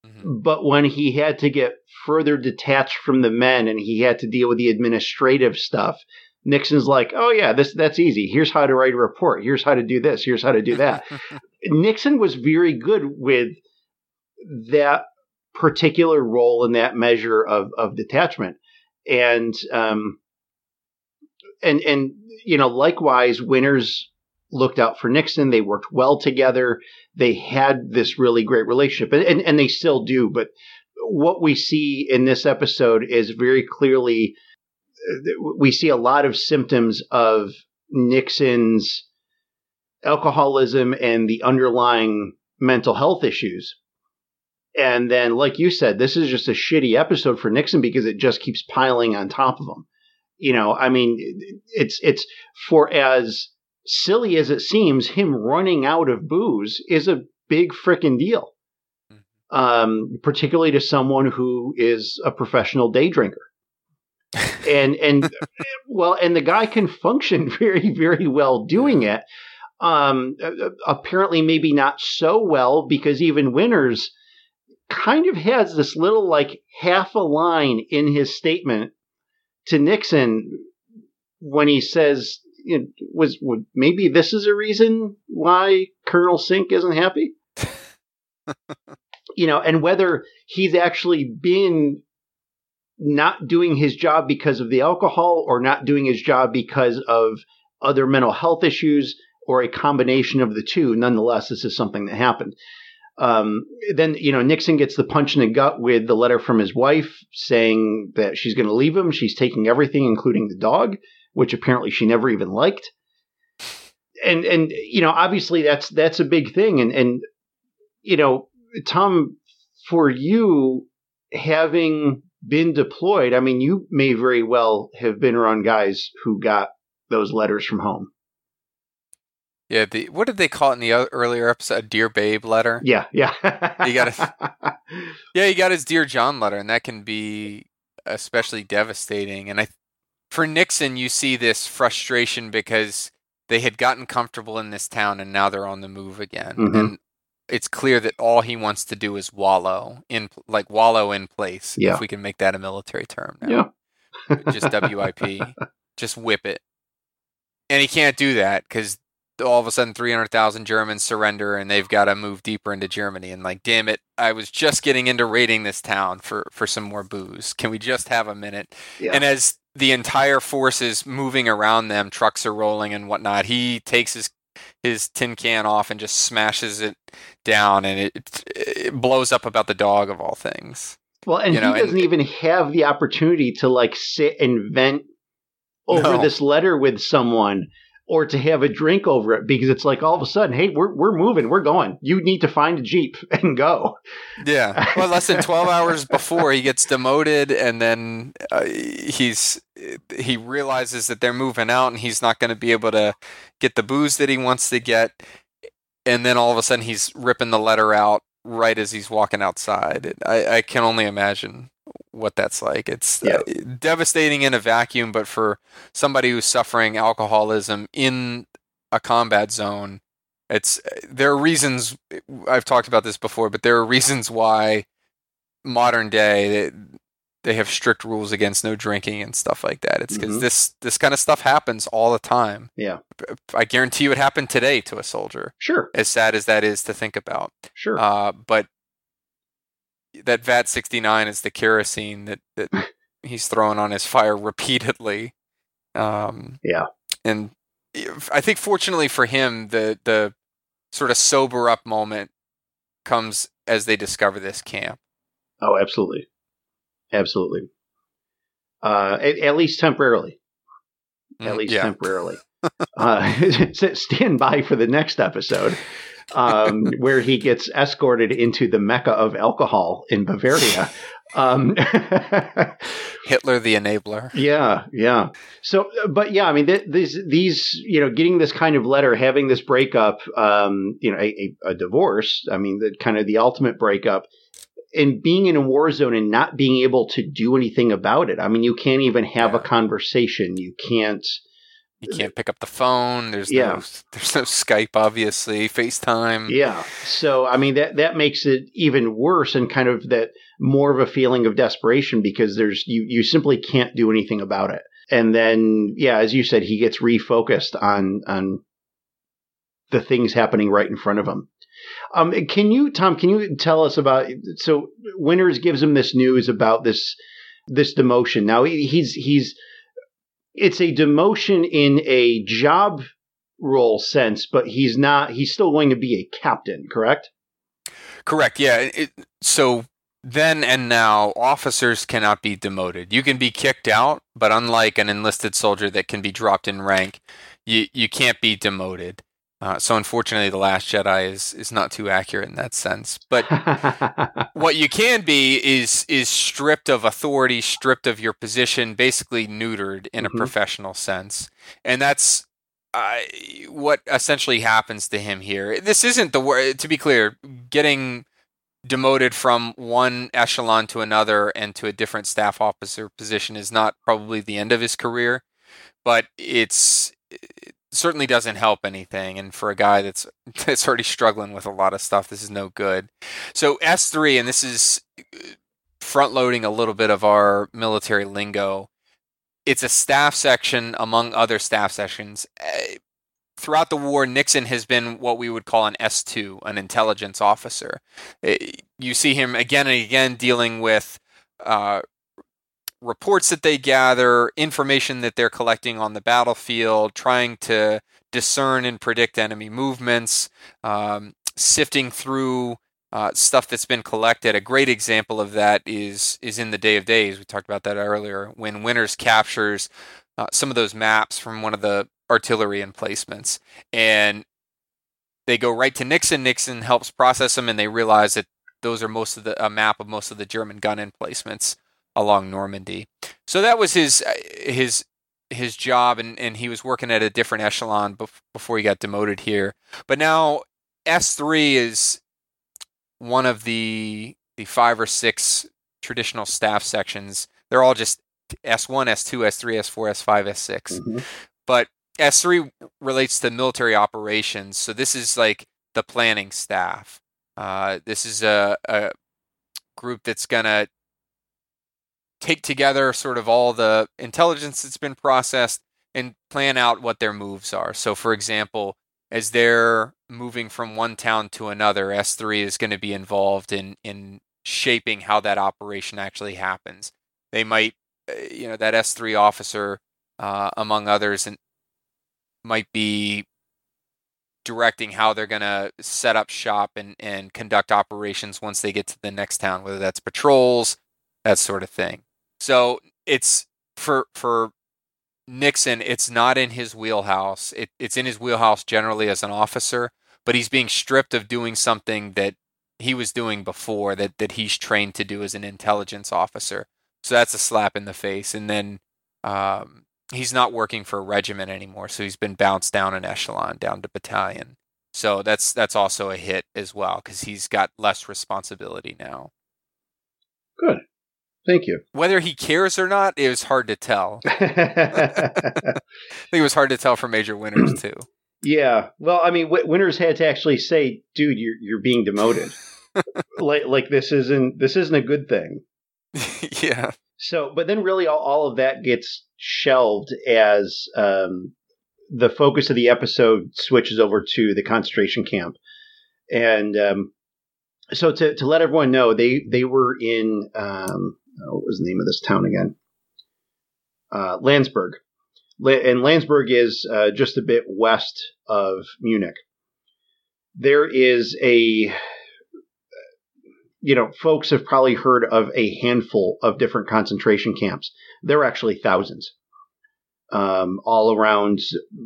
Mhm. but when he had to get further detached from the men and he had to deal with the administrative stuff, Nixon's like, "Oh yeah, this that's easy. Here's how to write a report. Here's how to do this. Here's how to do that." Nixon was very good with that particular role and that measure of of detachment, and um, and and you know, likewise, Winters looked out for Nixon. They worked well together. They had this really great relationship, and and, and they still do. But what we see in this episode is very clearly we see a lot of symptoms of Nixon's alcoholism and the underlying mental health issues. And then, like you said, this is just a shitty episode for Nixon because it just keeps piling on top of him. You know, I mean, it's it's for as silly as it seems, him running out of booze is a big frickin' deal. Um, particularly to someone who is a professional day drinker and and well and the guy can function very very well doing it um apparently maybe not so well because even Winters kind of has this little like half a line in his statement to Nixon when he says you know, was would maybe this is a reason why Colonel Sink isn't happy you know and whether he's actually been not doing his job because of the alcohol or not doing his job because of other mental health issues or a combination of the two. Nonetheless, this is something that happened. Um, then, you know, Nixon gets the punch in the gut with the letter from his wife saying that she's going to leave him. She's taking everything, including the dog, which apparently she never even liked. And, and, you know, obviously that's, that's a big thing. And, and, you know, Tom, for you having been deployed, I mean, you may very well have been around guys who got those letters from home. Yeah, the what did they call it in the earlier episode? A Dear Babe letter. Yeah, yeah. You gotta- Yeah, he got his Dear John letter, and that can be especially devastating. And I, for Nixon, you see this frustration because they had gotten comfortable in this town, and now they're on the move again. Mhm. And it's clear that all he wants to do is wallow in, like wallow in place. Yeah. If we can make that a military term now. yeah. just WIP, just whip it. And he can't do that because all of a sudden 300,000 Germans surrender and they've got to move deeper into Germany. And like, damn it, I was just getting into raiding this town for, for some more booze. Can we just have a minute? Yeah. And as the entire force is moving around them, trucks are rolling and whatnot, he takes his his tin can off and just smashes it down and it, it blows up about the dog of all things. Well, and you know, he and- doesn't even have the opportunity to like sit and vent over No. this letter with someone or to have a drink over it because it's like all of a sudden, hey, we're we're moving, we're going. You need to find a jeep and go. Yeah. Well, less than 12 hours before he gets demoted and then uh, he's he realizes that they're moving out and he's not going to be able to get the booze that he wants to get and then all of a sudden he's ripping the letter out right as he's walking outside. I I can only imagine what that's like. It's uh, devastating in a vacuum, but for somebody who's suffering alcoholism in a combat zone, it's there are reasons I've talked about this before, but there are reasons why modern day they, they have strict rules against no drinking and stuff like that. It's because Mhm. this this kind of stuff happens all the time. Yeah. I guarantee you it happened today to a soldier. Sure, As sad as that is to think about, sure. uh, but that VAT sixty nine is the kerosene that that he's throwing on his fire repeatedly. Um, Yeah. and I think fortunately for him, the the sort of sober up moment comes as they discover this camp. oh, absolutely, absolutely. Uh, at, at least temporarily. At Mm, least yeah. temporarily. uh, stand by for the next episode. Um, where he gets escorted into the mecca of alcohol in Bavaria. Um, Hitler the enabler. Yeah, yeah. So, but yeah, I mean, th- these these you know, getting this kind of letter, having this breakup, um, you know, a, a, a divorce. I mean, the kind of the ultimate breakup, and being in a war zone and not being able to do anything about it. I mean, you can't even have yeah. a conversation. You can't. You can't pick up the phone. There's yeah. no there's no Skype, obviously, FaceTime. Yeah. So I mean that that makes it even worse and kind of that more of a feeling of desperation because there's you you simply can't do anything about it. And then yeah, as you said, he gets refocused on on the things happening right in front of him. Um, can you, Tom? Can you tell us about? So Winters gives him this news about this this demotion. Now he's he's it's a demotion in a job role sense, but he's not. He's still going to be a captain, correct? Correct. Yeah. It, so then and now, officers cannot be demoted. You can be kicked out, but unlike an enlisted soldier that can be dropped in rank, you you can't be demoted. Uh, so unfortunately, the Last Jedi is is not too accurate in that sense. But what you can be is is stripped of authority, stripped of your position, basically neutered in mm-hmm. a professional sense, and that's uh, what essentially happens to him here. This isn't the word. To be clear, getting demoted from one echelon to another and to a different staff officer position is not probably the end of his career, but it's certainly doesn't help anything. And for a guy that's that's already struggling with a lot of stuff, this is no good. So S three, and this is uh, front loading a little bit of our military lingo. It's a staff section among other staff sections. Eh, throughout the war, Nixon has been what we would call an S2, an intelligence officer. Eh, you see him again and again dealing with uh, reports that they gather, information that they're collecting on the battlefield, trying to discern and predict enemy movements, um, sifting through uh, stuff that's been collected. A great example of that is is in the Day of Days. We talked about that earlier when Winters captures uh, some of those maps from one of the artillery emplacements, and they go right to Nixon. Nixon helps process them, and they realize that those are most of the a map of most of the German gun emplacements along Normandy. So that was his uh, his his job, and, and he was working at a different echelon before he got demoted here. But now S three is one of the the five or six traditional staff sections. They're all just S one, S two, S three, S four, S five, S 6 mm-hmm. But S three relates to military operations. So this is like the planning staff. Uh, this is a, a group that's gonna take together sort of all the intelligence that's been processed and plan out what their moves are. So, for example, as they're moving from one town to another, S3 is going to be involved in in shaping how that operation actually happens. They might, uh, you know, that S3 officer, uh, among others, and might be directing how they're going to set up shop and, and conduct operations once they get to the next town, whether that's patrols, that sort of thing. So it's for for Nixon, it's not in his wheelhouse. It, it's in his wheelhouse generally as an officer, but he's being stripped of doing something that he was doing before that that he's trained to do as an intelligence officer. So that's a slap in the face. And then um, he's not working for a regiment anymore, so he's been bounced down an echelon, down to battalion. So that's that's also a hit as well because he's got less responsibility now. Good. Thank you. Whether he cares or not, it was hard to tell. I think it was hard to tell for Major Winters too. Yeah. Well, I mean, Winters had to actually say, "Dude, you're you're being demoted. like like this isn't this isn't a good thing." yeah. So, but then really all, all of that gets shelved as um, the focus of the episode switches over to the concentration camp, and um, so to to let everyone know, they they were in um, oh, what was the name of this town again? Uh, Landsberg. and Landsberg is uh, just a bit west of Munich. There is a, you know, folks have probably heard of a handful of different concentration camps. There are actually thousands. um, all around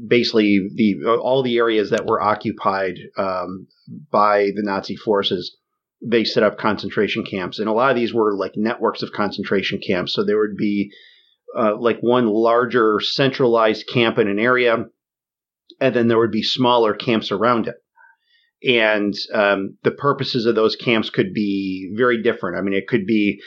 basically the all the areas that were occupied um, by the Nazi forces. They set up concentration camps, and a lot of these were like networks of concentration camps. So there would be uh, like one larger centralized camp in an area, and then there would be smaller camps around it. And um, the purposes of those camps could be very different. I mean, it could be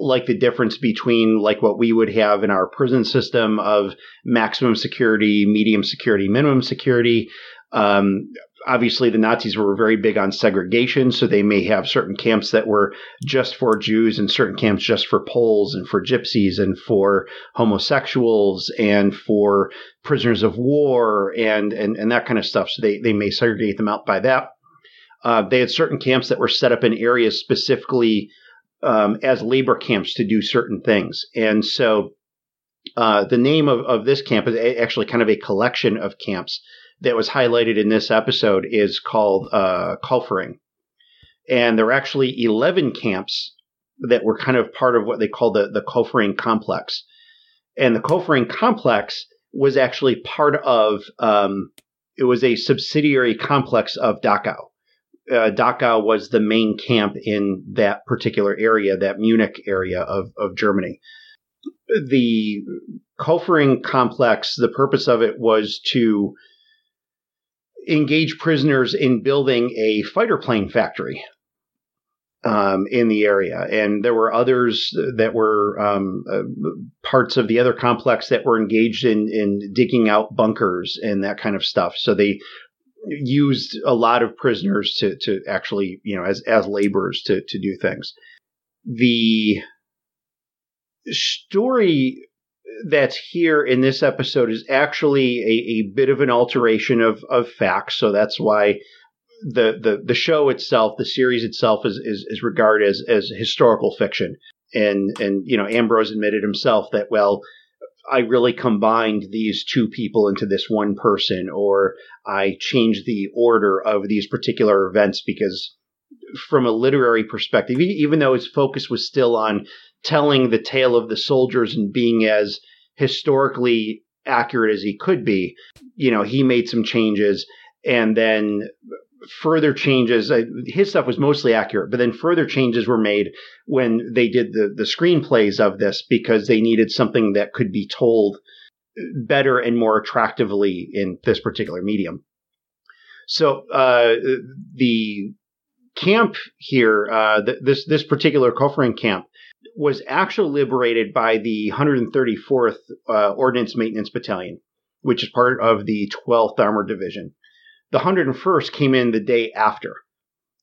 like the difference between like what we would have in our prison system of maximum security, medium security, minimum security. Um, obviously, the Nazis were very big on segregation, so they may have certain camps that were just for Jews and certain camps just for Poles and for Gypsies and for homosexuals and for prisoners of war and and, and that kind of stuff. So they, they may segregate them out by that. Uh, they had certain camps that were set up in areas specifically um, as labor camps to do certain things. And so uh, the name of, of this camp is actually kind of a collection of camps that was highlighted in this episode is called uh, Kaufering. And there are actually 11 camps that were kind of part of what they call the, the Kaufering complex. And the Kaufering complex was actually part of, um, it was a subsidiary complex of Dachau uh, Dachau was the main camp in that particular area, that Munich area of, of Germany. The Kaufering complex, the purpose of it was to engage prisoners in building a fighter plane factory um, in the area. And there were others that were um, uh, parts of the other complex that were engaged in, in digging out bunkers and that kind of stuff. So they used a lot of prisoners to to actually you know as as laborers to to do things. The story that's here in this episode is actually a, a bit of an alteration of of facts. So that's why the the the show itself, the series itself, is is, is regarded as as historical fiction. And and you know Ambrose admitted himself that well I really combined these two people into this one person, or I changed the order of these particular events because, from a literary perspective, even though his focus was still on telling the tale of the soldiers and being as historically accurate as he could be, you know, he made some changes and then further changes. His stuff was mostly accurate, but then further changes were made when they did the the screenplays of this because they needed something that could be told better and more attractively in this particular medium. So uh, the camp here, uh, this this particular Kaufering camp, was actually liberated by the 134th uh, Ordnance Maintenance Battalion, which is part of the 12th Armored Division. The 101st came in the day after.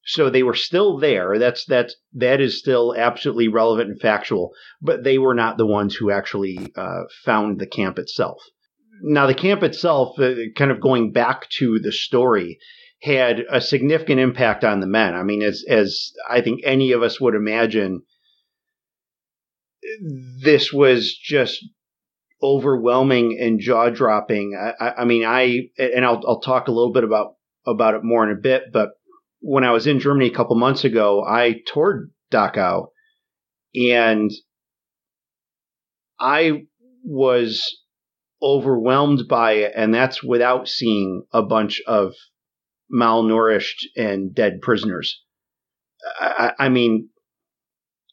So they were still there. That's that that is still absolutely relevant and factual. But they were not the ones who actually uh, found the camp itself. Now the camp itself, uh, kind of going back to the story, had a significant impact on the men. I mean, as as I think any of us would imagine, this was just overwhelming and jaw dropping. I, I, mean, I and I'll I'll talk a little bit about about it more in a bit. But when I was in Germany a couple months ago, I toured Dachau, and I was overwhelmed by it, and that's without seeing a bunch of malnourished and dead prisoners. I, I mean,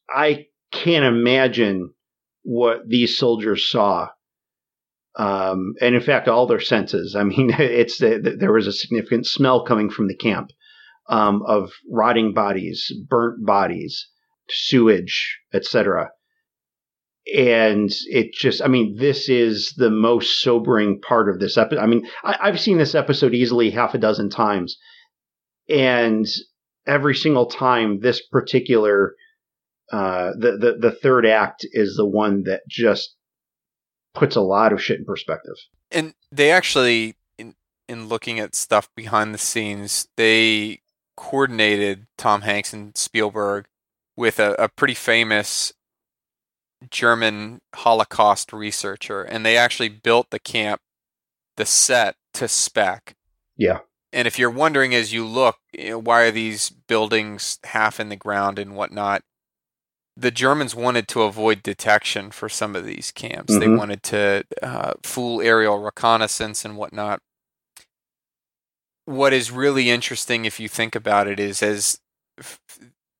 I can't imagine what these soldiers saw. Um, and in fact, all their senses. I mean, it's the, there was a significant smell coming from the camp um, of rotting bodies, burnt bodies, sewage, etc. And it just, I mean, this is the most sobering part of this episode. I mean, I, I've seen this episode easily half a dozen times, and every single time, this particular uh, the, the the third act is the one that just puts a lot of shit in perspective. And they actually, in in looking at stuff behind the scenes, they coordinated Tom Hanks and Spielberg with a, a pretty famous German Holocaust researcher, and they actually built the camp, the set to spec. Yeah. And if you're wondering as you look, you know, why are these buildings half in the ground and whatnot? The Germans wanted to avoid detection for some of these camps. Mm-hmm. They wanted to uh, fool aerial reconnaissance and whatnot. What is really interesting, if you think about it, is as f-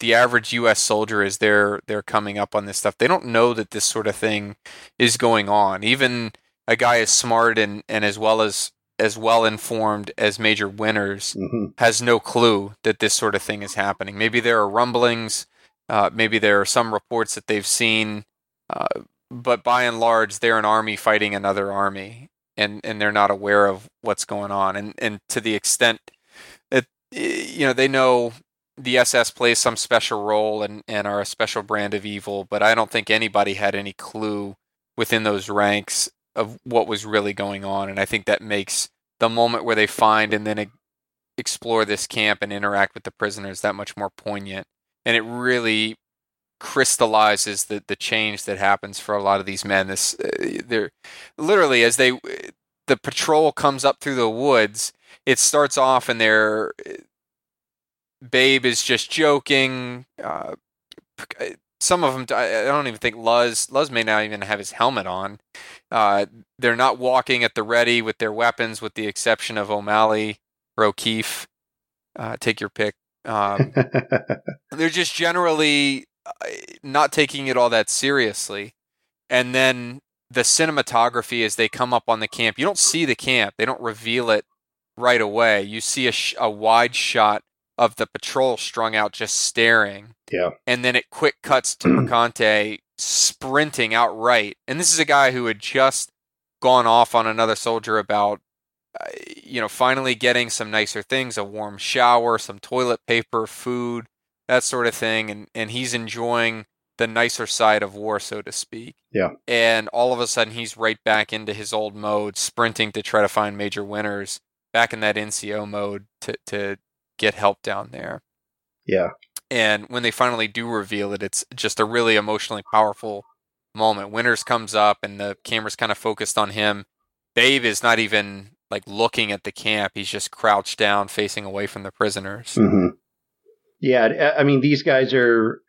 the average U.S. soldier is they're they're coming up on this stuff. They don't know that this sort of thing is going on. Even a guy as smart and, and as well as as well informed as Major Winters mm-hmm. has no clue that this sort of thing is happening. Maybe there are rumblings, uh, maybe there are some reports that they've seen, uh, but by and large, they're an army fighting another army, and, and they're not aware of what's going on. And and to the extent that you know they know the SS plays some special role and, and are a special brand of evil, but I don't think anybody had any clue within those ranks of what was really going on. And I think that makes the moment where they find and then explore this camp and interact with the prisoners that much more poignant. And it really crystallizes the, the change that happens for a lot of these men. This uh, they're literally as they the patrol comes up through the woods. It starts off and they're Babe is just joking. Uh, some of them, I don't even think Luz. Luz may not even have his helmet on. Uh, they're not walking at the ready with their weapons, with the exception of O'Malley or O'Keefe. Uh, take your pick. Um, they're just generally uh, not taking it all that seriously. And then the cinematography as they come up on the camp, you don't see the camp. They don't reveal it right away. You see a, sh- a wide shot of the patrol strung out just staring. Yeah. And then it quick cuts to Perconte sprinting outright. And this is a guy who had just gone off on another soldier about you know finally getting some nicer things, a warm shower, some toilet paper, food, that sort of thing and and he's enjoying the nicer side of war so to speak. Yeah. And all of a sudden he's right back into his old mode sprinting to try to find Major Winters, back in that NCO mode to to get help down there. Yeah. And when they finally do reveal it, it's just a really emotionally powerful moment. Winters comes up and the camera's kind of focused on him. Babe is not even like looking at the camp. He's just crouched down, facing away from the prisoners. Mm-hmm. Yeah, I mean, these guys are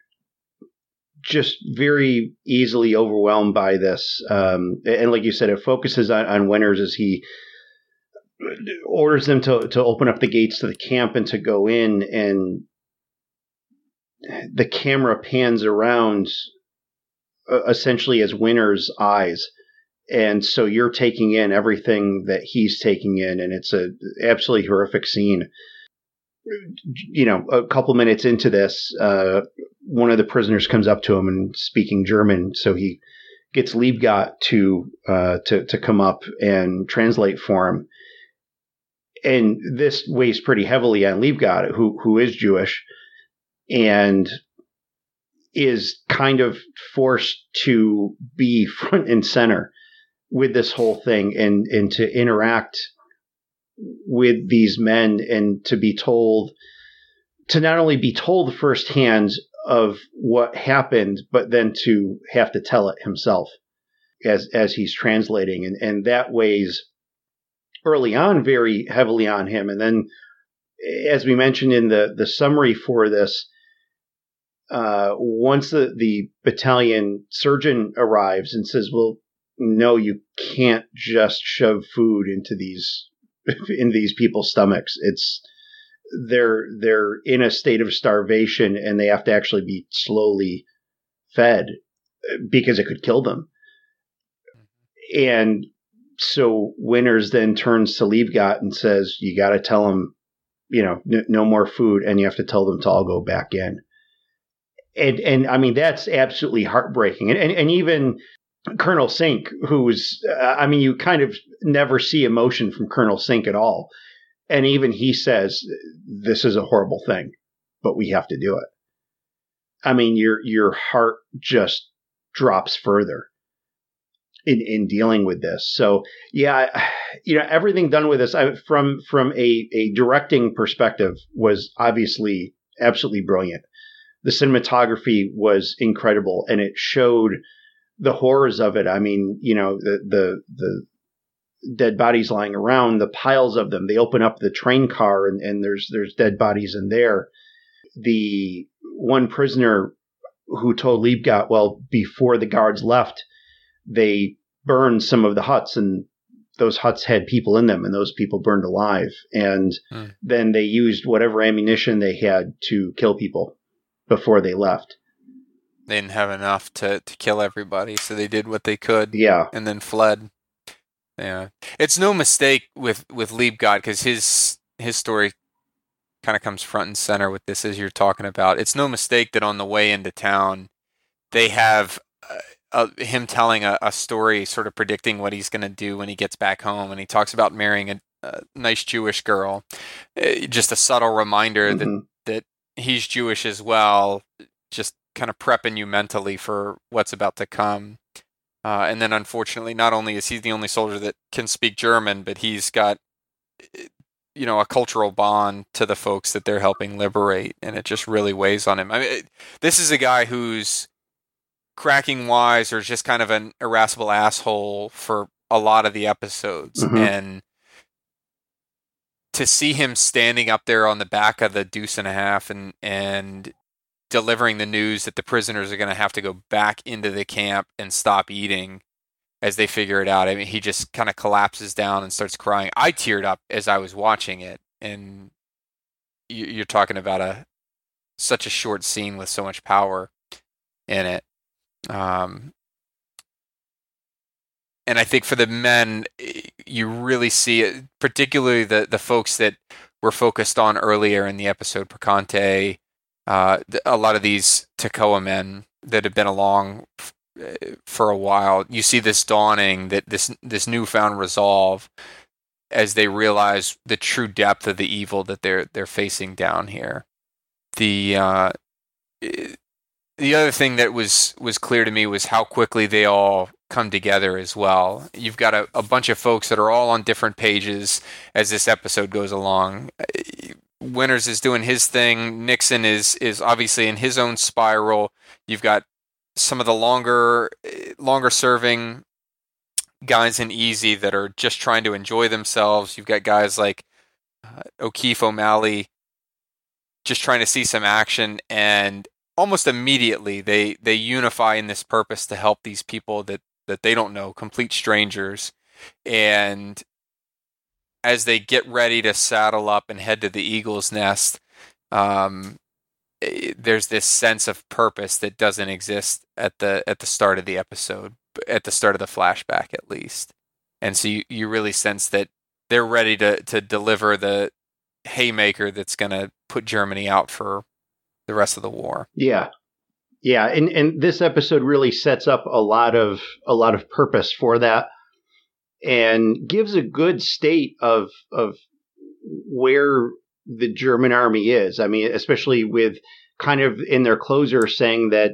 just very easily overwhelmed by this. Um, and like you said, it focuses on, on Winters as he orders them to to open up the gates to the camp and to go in and the camera pans around uh, essentially as Winters eyes and so you're taking in everything that he's taking in and it's a absolutely horrific scene. You know a couple minutes into this uh, one of the prisoners comes up to him and speaking german so he gets Liebgott to uh, to to come up and translate for him. And this weighs pretty heavily on Liebgott, who who is Jewish, and is kind of forced to be front and center with this whole thing and and to interact with these men and to be told to not only be told firsthand of what happened, but then to have to tell it himself as as he's translating, and and that weighs early on very heavily on him. And then, as we mentioned in the, the summary for this, uh, once the, the battalion surgeon arrives and says, well, no, you can't just shove food into these in these people's stomachs. It's they're they're in a state of starvation and they have to actually be slowly fed uh, because it could kill them. And so Winters then turns to Liebgott and says, "You got to tell them, you know, n- no more food, and you have to tell them to all go back in." And and I mean that's absolutely heartbreaking. And and, and even Colonel Sink, who's uh, I mean, you kind of never see emotion from Colonel Sink at all, and even he says, "This is a horrible thing, but we have to do it." I mean, your your heart just drops further in, in dealing with this. So yeah, you know, everything done with this I, from from a, a directing perspective was obviously absolutely brilliant. The cinematography was incredible, and it showed the horrors of it. I mean, you know, the the the dead bodies lying around, the piles of them. They open up the train car, and, and there's there's dead bodies in there. The one prisoner who told Liebgott, well, before the guards left, they burned some of the huts and those huts had people in them and those people burned alive. And mm. then they used whatever ammunition they had to kill people before they left. They didn't have enough to, to kill everybody, so they did what they could. Yeah. And then fled. Yeah. It's no mistake with, with Liebgott because his his story kind of comes front and center with this as you're talking about. It's no mistake that on the way into town, they have uh, uh, him telling a, a, story, sort of predicting what he's going to do when he gets back home, and he talks about marrying a, a nice Jewish girl. Uh, just a subtle reminder mm-hmm. that that he's Jewish as well. Just kind of prepping you mentally for what's about to come. Uh, and then, unfortunately, not only is he the only soldier that can speak German, but he's got you know a cultural bond to the folks that they're helping liberate and it just really weighs on him i mean it, this is a guy who's cracking wise or just kind of an irascible asshole for a lot of the episodes mm-hmm. and to see him standing up there on the back of the deuce and a half and and delivering the news that the prisoners are going to have to go back into the camp and stop eating as they figure it out. I mean, he just kind of collapses down and starts crying. I teared up as I was watching it, and you're talking about a such a short scene with so much power in it. Um, and I think for the men, you really see it, particularly the the folks that were focused on earlier in the episode, Perconte, uh, a lot of these Toccoa men that have been along for a while. You see this dawning that this this newfound resolve as they realize the true depth of the evil that they're they're facing down here. The uh, the other thing that was was clear to me was how quickly they all come together as well. You've got a, a bunch of folks that are all on different pages as this episode goes along. Winters is doing his thing. Nixon is is obviously in his own spiral. You've got some of the longer longer serving guys in easy that are just trying to enjoy themselves. You've got guys like uh, O'Keefe, O'Malley, just trying to see some action, and almost immediately they they unify in this purpose to help these people that that they don't know, complete strangers, and as they get ready to saddle up and head to the eagle's nest, um, Eh, there's this sense of purpose that doesn't exist at the at the start of the episode, at the start of the flashback at least. And so you, you really sense that they're ready to to deliver the haymaker that's going to put Germany out for the rest of the war. Yeah. Yeah, and and this episode really sets up a lot of a lot of purpose for that and gives a good state of of where the German army is. I mean, especially with kind of in their closer saying that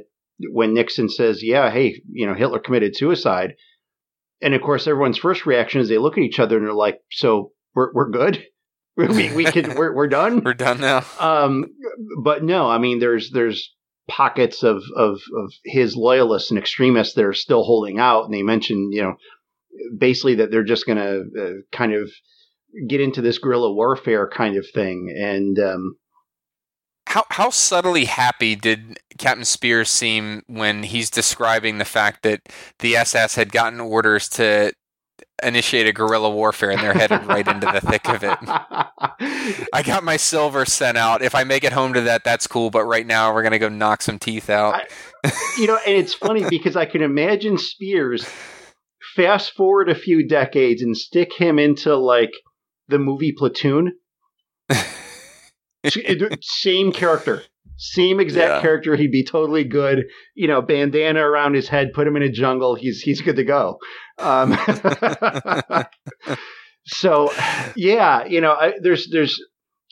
when Nixon says, "Yeah, hey, you know, Hitler committed suicide," and of course, everyone's first reaction is they look at each other and they're like, "So we're we're good." we we can we're we're done. We're done now. Um, but no, I mean there's there's pockets of of of his loyalists and extremists that are still holding out, and they mentioned, you know basically that they're just going to uh, kind of get into this guerrilla warfare kind of thing. And um, how how subtly happy did Captain Speirs seem when he's describing the fact that the SS had gotten orders to initiate a guerrilla warfare and they're headed right into the thick of it. I got my silver sent out. If I make it home to that, that's cool. But right now, we're gonna go knock some teeth out. I, you know, and it's funny because I can imagine Speirs fast forward a few decades and stick him into like the movie Platoon. same character, same exact yeah. character. He'd be totally good. You know, bandana around his head, put him in a jungle. He's he's good to go. Um, so, yeah, you know, I, there's there's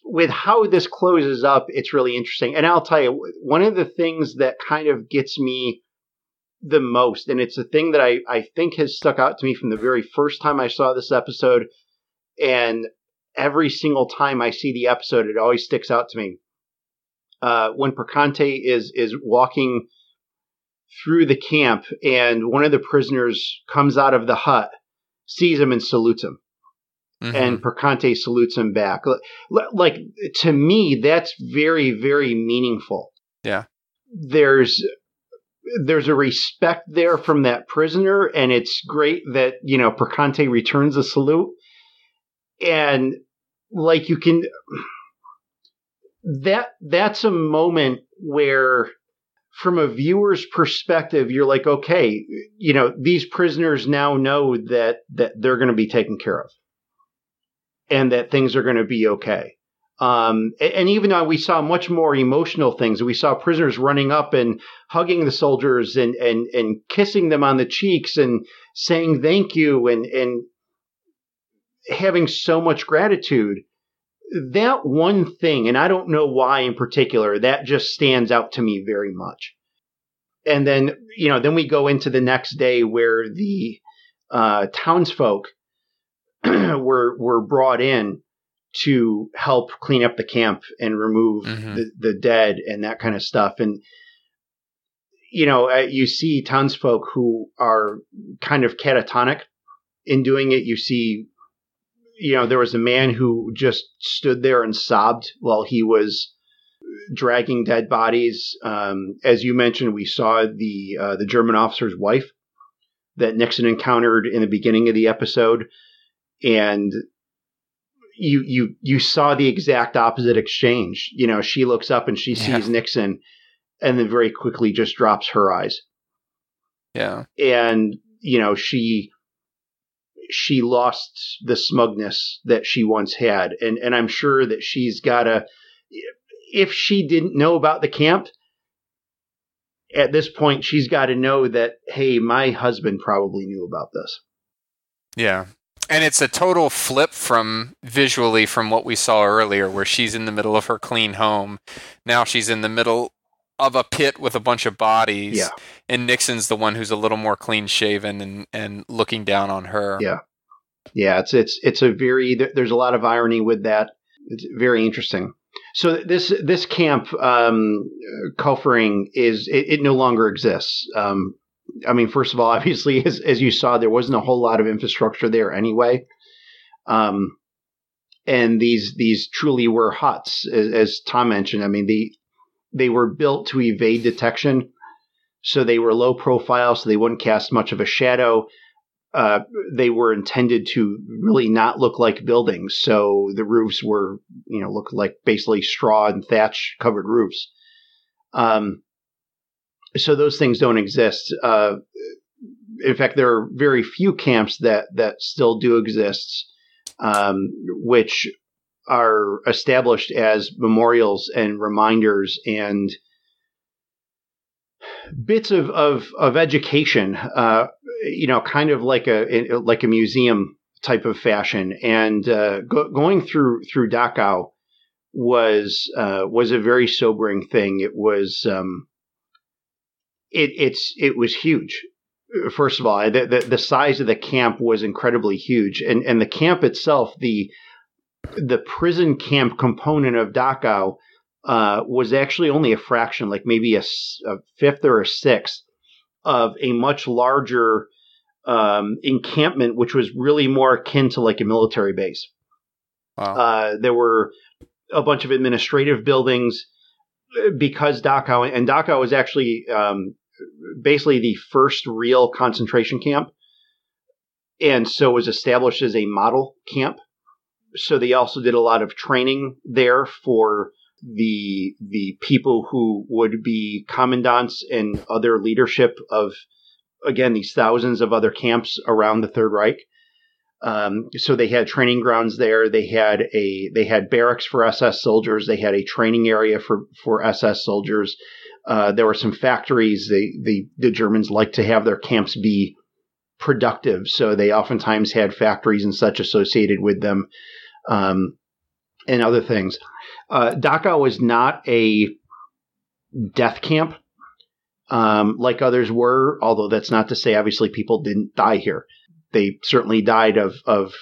with how this closes up, it's really interesting. And I'll tell you, one of the things that kind of gets me the most, and it's a thing that I, I think has stuck out to me from the very first time I saw this episode and every single time I see the episode, it always sticks out to me. Uh, when Perconte is is walking through the camp, and one of the prisoners comes out of the hut, sees him, and salutes him. Mm-hmm. And Perconte salutes him back. Like to me, that's very, very meaningful. Yeah. There's there's a respect there from that prisoner, and it's great that you know Perconte returns a salute, and like you can that that's a moment where from a viewer's perspective you're like okay you know these prisoners now know that that they're going to be taken care of and that things are going to be okay um, and even though we saw much more emotional things, we saw prisoners running up and hugging the soldiers and, and, and kissing them on the cheeks and saying thank you and, and having so much gratitude. That one thing, and I don't know why in particular, that just stands out to me very much. And then, you know, then we go into the next day where the uh, townsfolk were were brought in to help clean up the camp and remove mm-hmm. the, the dead and that kind of stuff. And, you know, you see townsfolk who are kind of catatonic in doing it. You see, you know, there was a man who just stood there and sobbed while he was dragging dead bodies. Um, as you mentioned, we saw the uh, the German officer's wife that Nixon encountered in the beginning of the episode, and you you you saw the exact opposite exchange. You know, she looks up and she yeah. sees Nixon, and then very quickly just drops her eyes. Yeah, and you know she she lost the smugness that she once had, and and I'm sure that she's got a. If she didn't know about the camp, at this point, she's got to know that hey, my husband probably knew about this. Yeah, and it's a total flip from visually from what we saw earlier, where she's in the middle of her clean home. Now she's in the middle of a pit with a bunch of bodies. Yeah. And Nixon's the one who's a little more clean shaven and, and looking down on her. Yeah. Yeah. It's, it's, it's a very, there's a lot of irony with that. It's very interesting. So this this camp um, Kaufering is it, it, no longer exists. Um, I mean, first of all, obviously, as, as you saw, there wasn't a whole lot of infrastructure there anyway. Um, and these these truly were huts, as, as Tom mentioned. I mean, the they were built to evade detection, so they were low profile, so they wouldn't cast much of a shadow. Uh, they were intended to really not look like buildings, so the roofs were, you know, looked like basically straw and thatch covered roofs. Um, so those things don't exist. Uh, in fact, there are very few camps that that still do exist, um, which are established as memorials and reminders and bits of of, of education. Uh, you know, kind of like a like a museum type of fashion. And uh, go, going through through Dachau was uh, was a very sobering thing. It was. Um, it, it's it was huge. First of all, the, the, the size of the camp was incredibly huge, and and the camp itself, the the prison camp component of Dachau uh, was actually only a fraction, like maybe a, a, fifth or a sixth of a much larger um, encampment, which was really more akin to like a military base. Wow. Uh, there were a bunch of administrative buildings uh, because Dachau and Dachau was actually um, basically the first real concentration camp, and so was established as a model camp. So they also did a lot of training there for the the people who would be commandants and other leadership of again these thousands of other camps around the Third Reich. Um, so they had training grounds there. They had a they had barracks for SS soldiers. They had a training area for for SS soldiers. Uh, there were some factories. They, they, the Germans liked to have their camps be productive, so they oftentimes had factories and such associated with them, um, and other things. Uh, Dachau was not a death camp um, like others were, although that's not to say obviously people didn't die here. They certainly died of of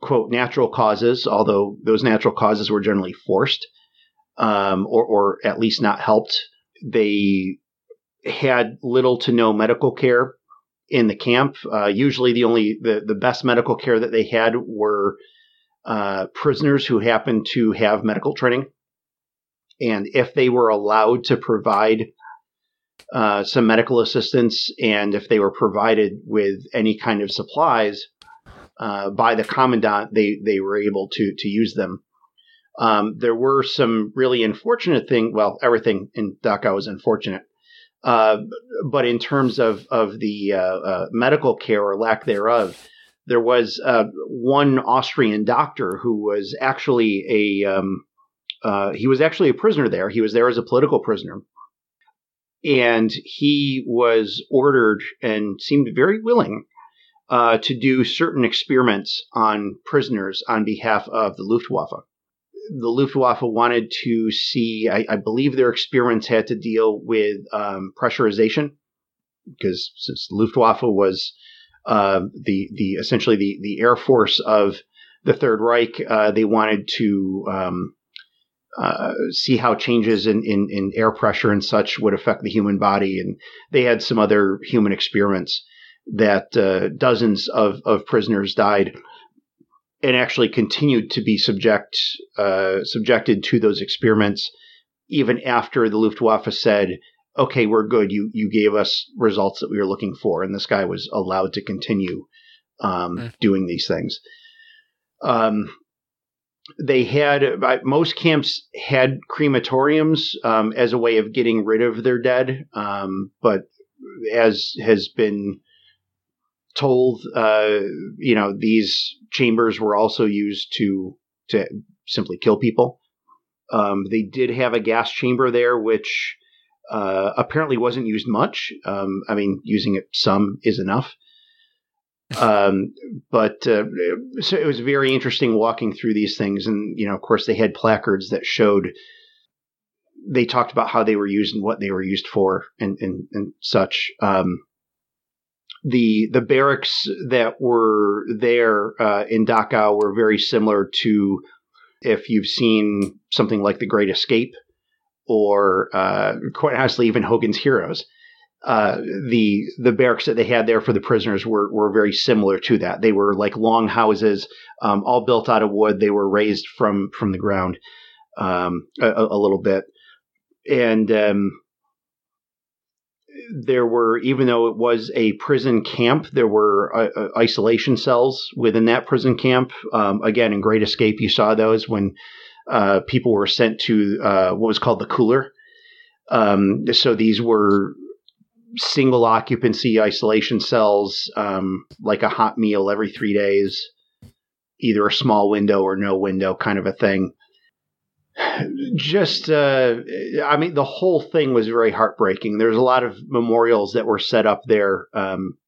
quote natural causes, although those natural causes were generally forced um, or, or at least not helped. They had little to no medical care in the camp. Uh, usually, the only the, the best medical care that they had were uh, prisoners who happened to have medical training, and if they were allowed to provide uh, some medical assistance, and if they were provided with any kind of supplies uh, by the commandant, they they were able to to use them. Um, there were some really unfortunate things. Well, everything in Dachau was unfortunate. Uh, but in terms of of the uh, uh, medical care or lack thereof, there was uh, one Austrian doctor who was actually a um, uh, he was actually a prisoner there. He was there as a political prisoner, and he was ordered and seemed very willing uh, to do certain experiments on prisoners on behalf of the Luftwaffe the Luftwaffe wanted to see, I, I, believe their experiments had to deal with um, pressurization, because since Luftwaffe was uh, the the essentially the the air force of the Third Reich, uh, they wanted to um, uh, see how changes in, in, in air pressure and such would affect the human body, and they had some other human experiments that uh, dozens of, of prisoners died and actually continued to be subject uh, subjected to those experiments even after the Luftwaffe said, "Okay, we're good. You you gave us results that we were looking for," and this guy was allowed to continue um, mm. doing these things. Um, they had most camps had crematoriums um, as a way of getting rid of their dead, um, but as has been told, uh, you know, these chambers were also used to to simply kill people. Um, they did have a gas chamber there, which uh, apparently wasn't used much. Um, I mean, using it some is enough. Um, but uh, so it was very interesting walking through these things, and you know, of course, they had placards that showed. They talked about how they were used and what they were used for, and and, and such. Um, the the barracks that were there uh, in Dachau were very similar to if you've seen something like The Great Escape or uh, quite honestly even Hogan's Heroes. Uh, the the barracks that they had there for the prisoners were were very similar to that. They were like long houses, um, all built out of wood. They were raised from from the ground um, a, a, little bit, and um, there were, even though it was a prison camp, there were uh, uh, isolation cells within that prison camp. Um, again, in Great Escape, you saw those when uh, people were sent to uh, what was called the cooler. Um, so these were single occupancy isolation cells, um, like a hot meal every three days, either a small window or no window kind of a thing just uh, i mean the whole thing was very heartbreaking. There's a lot of memorials that were set up there um,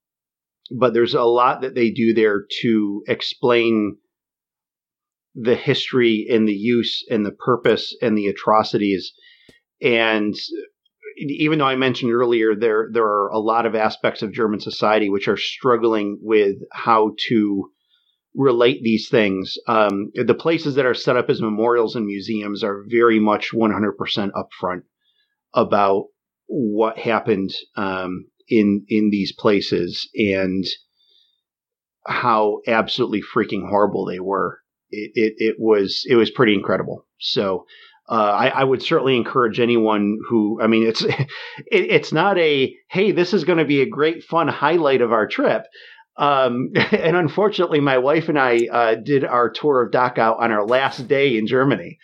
but there's a lot that they do there to explain the history and the use and the purpose and the atrocities. And even though i mentioned earlier there there are a lot of aspects of german society which are struggling with how to relate these things. Um, the places that are set up as memorials and museums are very much 100% upfront about what happened um, in in these places and how absolutely freaking horrible they were. It, it, it was it was pretty incredible. So uh, I, I, would certainly encourage anyone who I mean it's it, it's not a hey this is going to be a great fun highlight of our trip. Um, and unfortunately, my wife and I uh, did our tour of Dachau on our last day in Germany.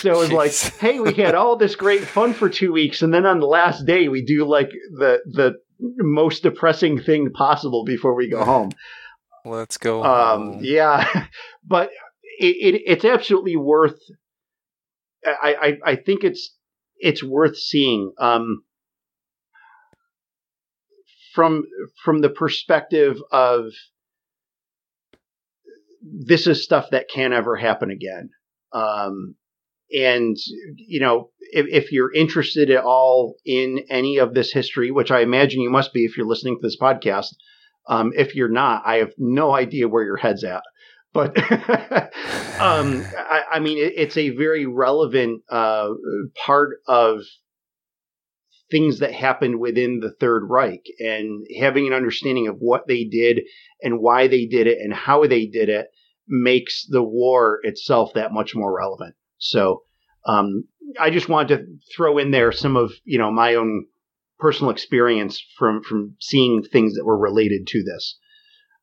So it was like, hey, we had all this great fun for two weeks, and then on the last day, we do like the the most depressing thing possible before we go home. Let's go. Um, yeah, but it, it, it's absolutely worth. I, I I think it's it's worth seeing. Um, from from the perspective of this is stuff that can't ever happen again. Um, and you know, if, if, you're interested at all in any of this history, which I imagine you must be if you're listening to this podcast, um, if you're not, I have no idea where your head's at. But um, I, I, mean, it, it's a very relevant uh, part of things that happened within the Third Reich and having an understanding of what they did and why they did it and how they did it makes the war itself that much more relevant. So um, I just wanted to throw in there some of you know my own personal experience from from seeing things that were related to this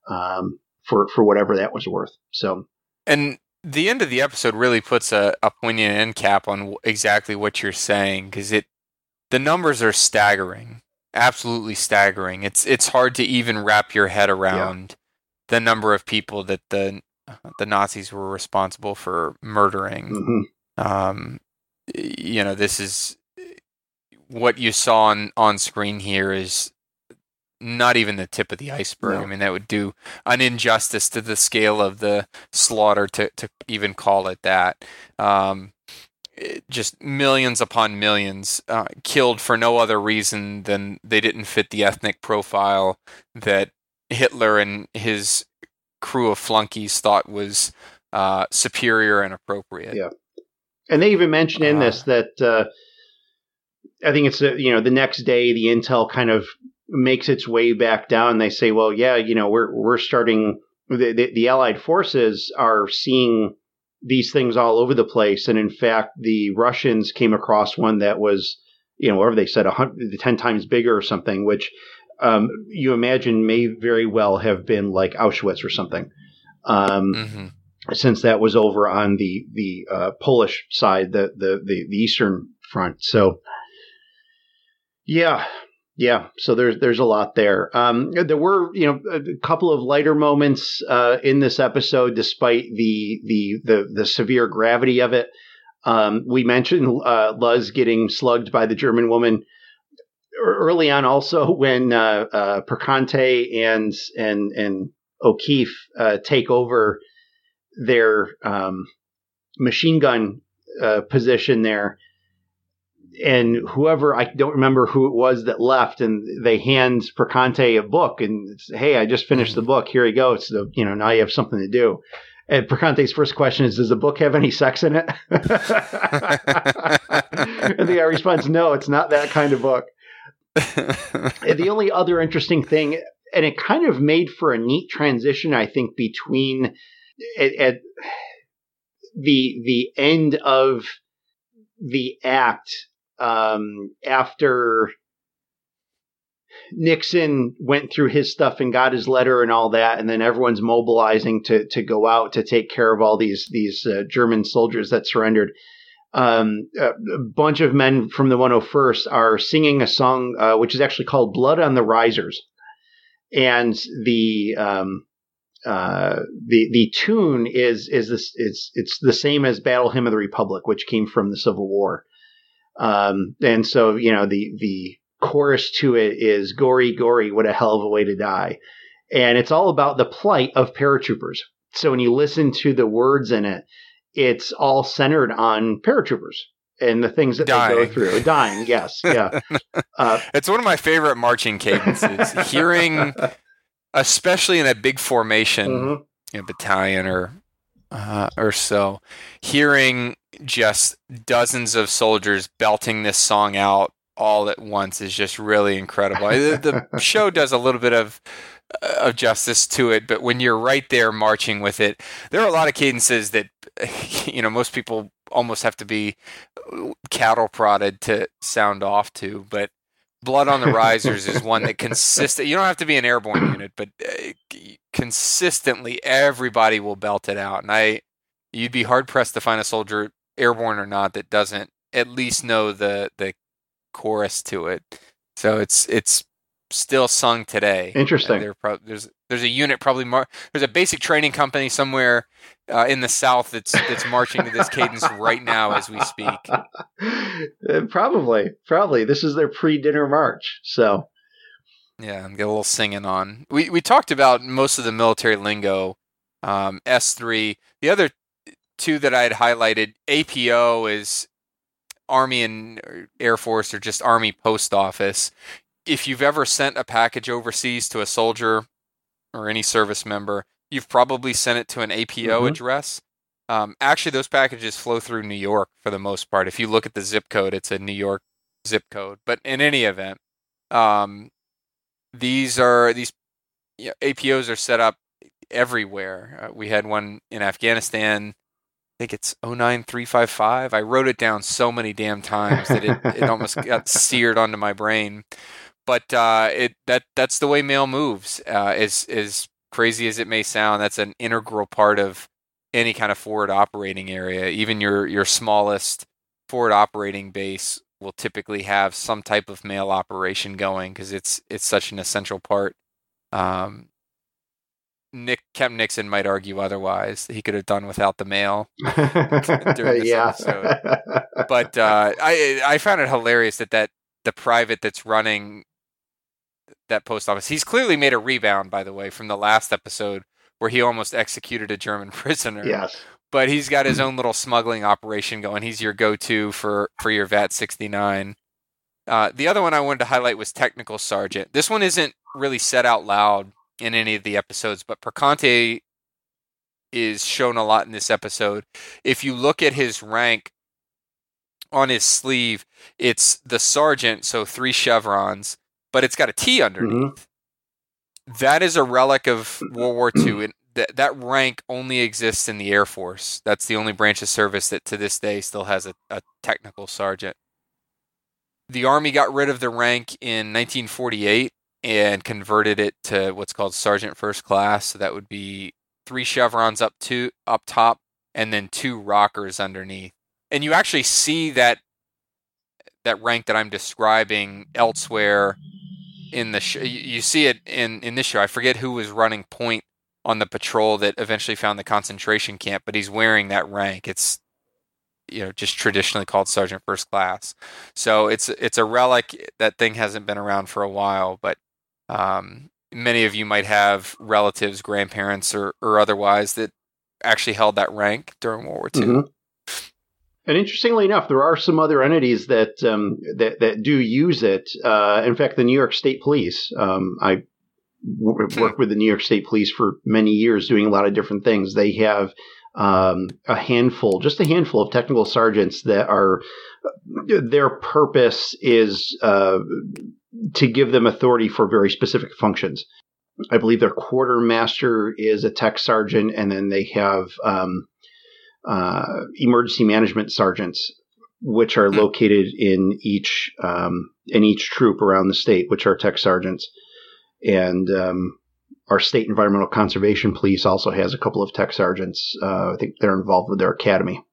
um, for for whatever that was worth. So and the end of the episode really puts a, a poignant end cap on exactly what you're saying because it the numbers are staggering, absolutely staggering. It's it's hard to even wrap your head around yeah. the number of people that the the Nazis were responsible for murdering. Mm-hmm. Um, you know, this is what you saw on on screen here is not even the tip of the iceberg. No. I mean, that would do an injustice to the scale of the slaughter to, to even call it that. Um, just millions upon millions uh, killed for no other reason than they didn't fit the ethnic profile that Hitler and his crew of flunkies thought was uh, superior and appropriate. Yeah, and they even mention in uh, this that uh, I think it's you know the next day the intel kind of makes its way back down. They say, well, yeah, you know, we're we're starting. The, the, the Allied forces are seeing these things all over the place, and in fact, the Russians came across one that was, you know, whatever they said, a hundred, ten times bigger or something, which um, you imagine may very well have been like Auschwitz or something. Um, mm-hmm. Since that was over on the the uh, Polish side, the, the the the eastern front, so yeah, yeah, so there's there's a lot there. Um, there were you know a couple of lighter moments uh, in this episode, despite the the the, the severe gravity of it. Um, we mentioned uh, Luz getting slugged by the German woman early on. Also, when uh, uh, Perconte and and and O'Keefe uh, take over their um, machine gun uh, position there and whoever I don't remember who it was that left, and they hand Perconte a book and hey, I just finished the book. Here you go. It's the you know now you have something to do. And Perconte's first question is, "Does the book have any sex in it?" and the guy responds, "No, it's not that kind of book." the only other interesting thing, and it kind of made for a neat transition, I think, between at, at the the end of the act um, after Nixon went through his stuff and got his letter and all that, and then everyone's mobilizing to to go out to take care of all these these uh, German soldiers that surrendered. Um, a, bunch of men from the 101st are singing a song uh, which is actually called "Blood on the Risers," and the um, uh, the the tune is is this it's it's the same as Battle Hymn of the Republic, which came from the Civil War. Um, and so, you know, the, the chorus to it is gory, gory, what a hell of a way to die. And it's all about the plight of paratroopers. So when you listen to the words in it, it's all centered on paratroopers and the things that dying. they go through. Dying, yes, yeah. Uh, it's one of my favorite marching cadences. Hearing, especially in a big formation, mm-hmm. you know, battalion or uh, or so, hearing just dozens of soldiers belting this song out all at once is just really incredible. the, the show does a little bit of uh, of justice to it, but when you're right there marching with it, there are a lot of cadences that you know most people almost have to be cattle prodded to sound off to, but Blood on the Risers is one that consistent. You don't have to be an airborne unit, but uh, consistently everybody will belt it out, and I you'd be hard pressed to find a soldier airborne or not that doesn't at least know the the chorus to it. So it's it's still sung today. Interesting. Pro- there's there's a unit probably mar- there's a basic training company somewhere uh, in the south that's that's marching to this cadence right now as we speak. Uh, probably, probably this is their pre-dinner march. So yeah, and get a little singing on. We we talked about most of the military lingo. Um, S three. The other two that I had highlighted, APO is Army and Air Force or just Army Post Office. If you've ever sent a package overseas to a soldier or any service member, you've probably sent it to an APO mm-hmm. address. Um, actually, those packages flow through New York for the most part. If you look at the zip code, it's a New York zip code. But in any event, um, these are these you know, APOs are set up everywhere. Uh, we had one in Afghanistan I think it's 09355. I wrote it down so many damn times that it, it almost got seared onto my brain. But uh, it that that's the way mail moves. Uh, as as crazy as it may sound, that's an integral part of any kind of forward operating area. Even your your smallest forward operating base will typically have some type of mail operation going because it's it's such an essential part. Um, Nick Kemp Nixon might argue otherwise. He could have done without the mail during this yeah. episode. But uh, I I found it hilarious that that the private that's running that post office. He's clearly made a rebound, by the way, from the last episode where he almost executed a German prisoner. yes. But he's got his own little smuggling operation going. He's your go-to for for your VAT 69. Uh, the other one I wanted to highlight was Technical Sergeant. This one isn't really said out loud in any of the episodes, but Perconte is shown a lot in this episode. If you look at his rank on his sleeve, it's the sergeant, so three chevrons, but it's got a T underneath. Mm-hmm. That is a relic of mm-hmm. World War II. And that, that rank only exists in the Air Force. That's the only branch of service that to this day still has a, a technical sergeant. The Army got rid of the rank in 1948 and converted it to what's called Sergeant First Class. So that would be three chevrons up to up top and then two rockers underneath. And you actually see that that rank that I'm describing elsewhere in the show. You see it in in this show. I forget who was running point on the patrol that eventually found the concentration camp, but he's wearing that rank. It's you know just traditionally called sergeant first class. So it's it's a relic. That thing hasn't been around for a while, but um, many of you might have relatives, grandparents, or or otherwise that actually held that rank during World War II. Mhm. And interestingly enough, there are some other entities that um, that that do use it. Uh, in fact, the New York State Police. Um, I w- worked with the New York State Police for many years, doing a lot of different things. They have um, a handful, just a handful of technical sergeants that are their purpose is uh, to give them authority for very specific functions. I believe their quartermaster is a tech sergeant, and then they have um, uh, emergency management sergeants, which are Hmm. located in each um, in each troop around the state, which are tech sergeants, and um, our state environmental conservation police also has a couple of tech sergeants. Uh, I think they're involved with their academy.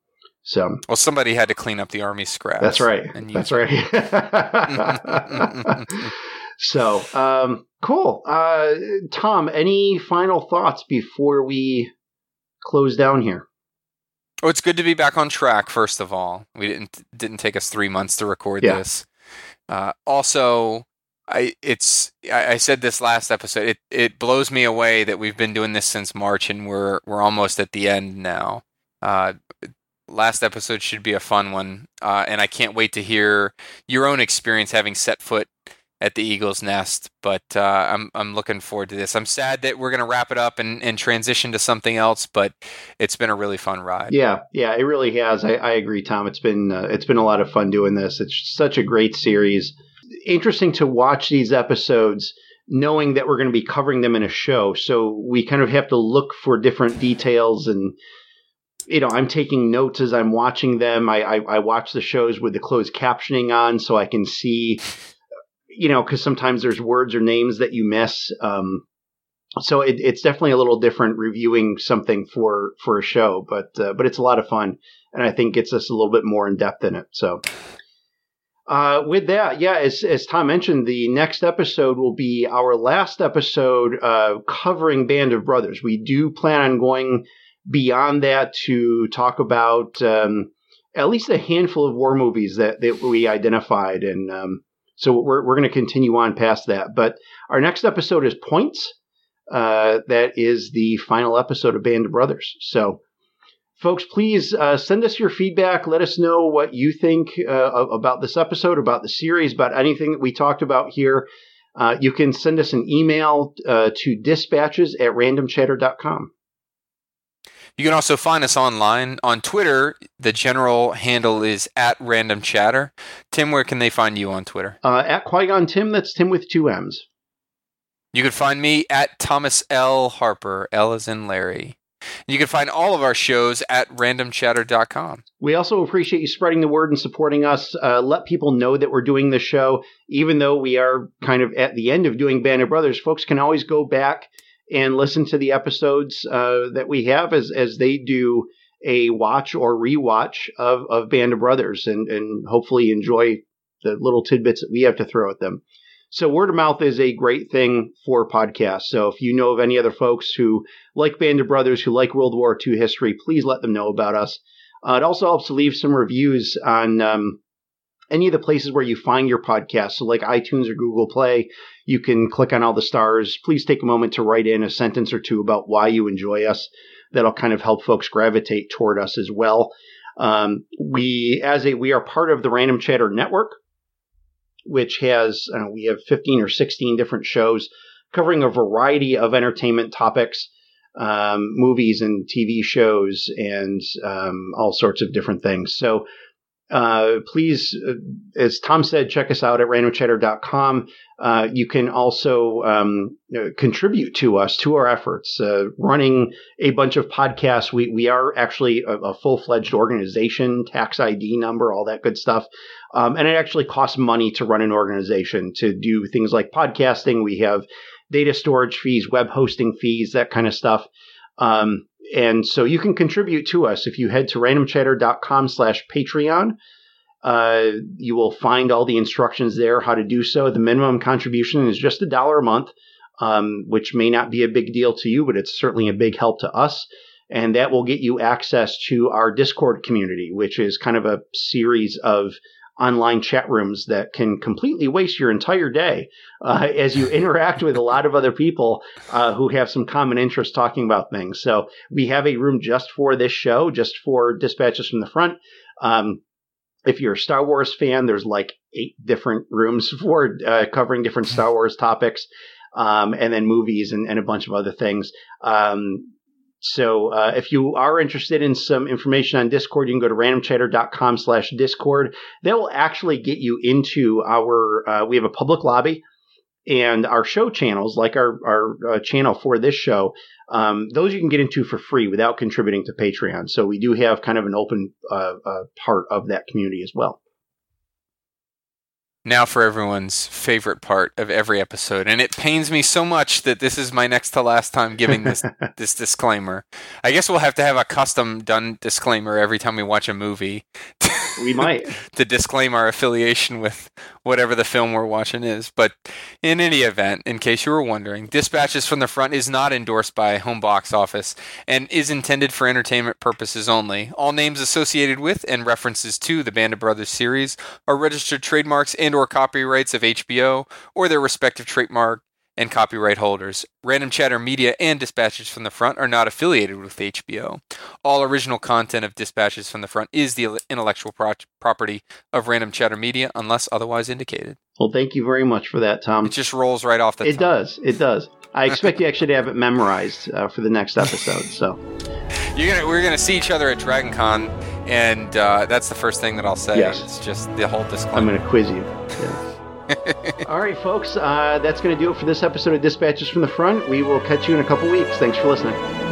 So Well, somebody had to clean up the army scraps. that's right. And That's right. so um, cool. Uh, Tom, any final thoughts before we close down here? Oh, it's good to be back on track. First of all, we didn't didn't take us three months to record Yeah. this. Uh, also, I it's I, I said this last episode. It it blows me away that we've been doing this since March and we're we're almost at the end now. Uh, last episode should be a fun one, uh, and I can't wait to hear your own experience having set foot at the Eagles Nest. But uh, I'm I'm looking forward to this. I'm sad that we're gonna wrap it up and, and transition to something else, but it's been a really fun ride. Yeah, yeah, it really has. I, I agree, Tom. It's been uh, it's been a lot of fun doing this. It's such a great series. Interesting to watch these episodes, knowing that we're going to be covering them in a show. So we kind of have to look for different details, and you know, I'm taking notes as I'm watching them. I I, I watch the shows with the closed captioning on, so I can see, you know, because sometimes there's words or names that you miss. Um, so it, it's definitely a little different reviewing something for for a show, but uh, but it's a lot of fun, and I think gets us a little bit more in depth in it. So. Uh, with that, yeah, as, as Tom mentioned, the next episode will be our last episode uh, covering Band of Brothers. We do plan on going beyond that to talk about um, at least a handful of war movies that, that we identified. And um, so we're, we're going to continue on past that. But our next episode is Points. Uh, that is the final episode of Band of Brothers. So, folks, please uh, send us your feedback. Let us know what you think uh, about this episode, about the series, about anything that we talked about here. Uh, you can send us an email uh, to dispatches at randomchatter.com. You can also find us online on Twitter. The general handle is at Random Chatter. Tim, where can they find you on Twitter? Uh, at Qui Gon Tim, that's Tim with two M's. You can find me at Thomas L. Harper. L is in Larry. You can find all of our shows at randomchatter.com. We also appreciate you spreading the word and supporting us. Uh, let people know that we're doing this show. Even though we are kind of at the end of doing Band of Brothers, folks can always go back and listen to the episodes uh, that we have as, as they do a watch or rewatch of, of Band of Brothers and, and hopefully enjoy the little tidbits that we have to throw at them. So word of mouth is a great thing for podcasts. So if you know of any other folks who like Band of Brothers, who like World War II history, please let them know about us. Uh, it also helps to leave some reviews on um, any of the places where you find your podcast. So like iTunes or Google Play, you can click on all the stars. Please take a moment to write in a sentence or two about why you enjoy us. That'll kind of help folks gravitate toward us as well. Um, we, as a, we are part of the Random Chatter Network which has we have 15 or 16 different shows covering a variety of entertainment topics, um, movies and TV shows, and um, all sorts of different things. So uh, please, uh, as Tom said, check us out at randomchatter.com. Uh, you can also um, contribute to us, to our efforts. Uh, running a bunch of podcasts, we, we are actually a, a full fledged organization, tax ID number, all that good stuff. Um, and it actually costs money to run an organization to do things like podcasting. We have data storage fees, web hosting fees, that kind of stuff. Um, and so you can contribute to us if you head to randomchatter.com slash Patreon. Uh, you will find all the instructions there how to do so. The minimum contribution is just a dollar a month, um, which may not be a big deal to you, but it's certainly a big help to us. And that will get you access to our Discord community, which is kind of a series of online chat rooms that can completely waste your entire day uh, as you interact with a lot of other people uh, who have some common interest talking about things. So we have a room just for this show, just for dispatches from the front. Um, if you're a Star Wars fan, there's like eight different rooms for uh, covering different Star Wars topics. Um, and then movies and, and, a bunch of other things. Um, so uh, if you are interested in some information on Discord, you can go to randomchatter.com slash Discord. That will actually get you into our, uh, we have a public lobby and our show channels, like our, our uh, channel for this show, um, those you can get into for free without contributing to Patreon. So we do have kind of an open uh, uh, part of that community as well now for everyone's favorite part of every episode and it pains me so much that this is my next to last time giving this this disclaimer i guess we'll have to have a custom done disclaimer every time we watch a movie we might to disclaim our affiliation with whatever the film we're watching is. But in any event, in case you were wondering, Dispatches from the Front is not endorsed by Home Box Office and is intended for entertainment purposes only. All names associated with and references to the Band of Brothers series are registered trademarks and or copyrights of HBO or their respective trademark and copyright holders. Random Chatter Media and Dispatches from the Front are not affiliated with HBO. All original content of Dispatches from the Front is the intellectual pro- property of Random Chatter Media unless otherwise indicated. Well, thank you very much for that, Tom. It just rolls right off the It tongue. does. It does. I expect you actually to have it memorized uh, for the next episode. So You're gonna, we're going to see each other at Dragon Con, and uh, that's the first thing that I'll say. Yes. It's just the whole disclaimer. I'm going to quiz you. Yeah. All right, folks, uh, that's going to do it for this episode of Dispatches from the Front. We will catch you in a couple weeks. Thanks for listening.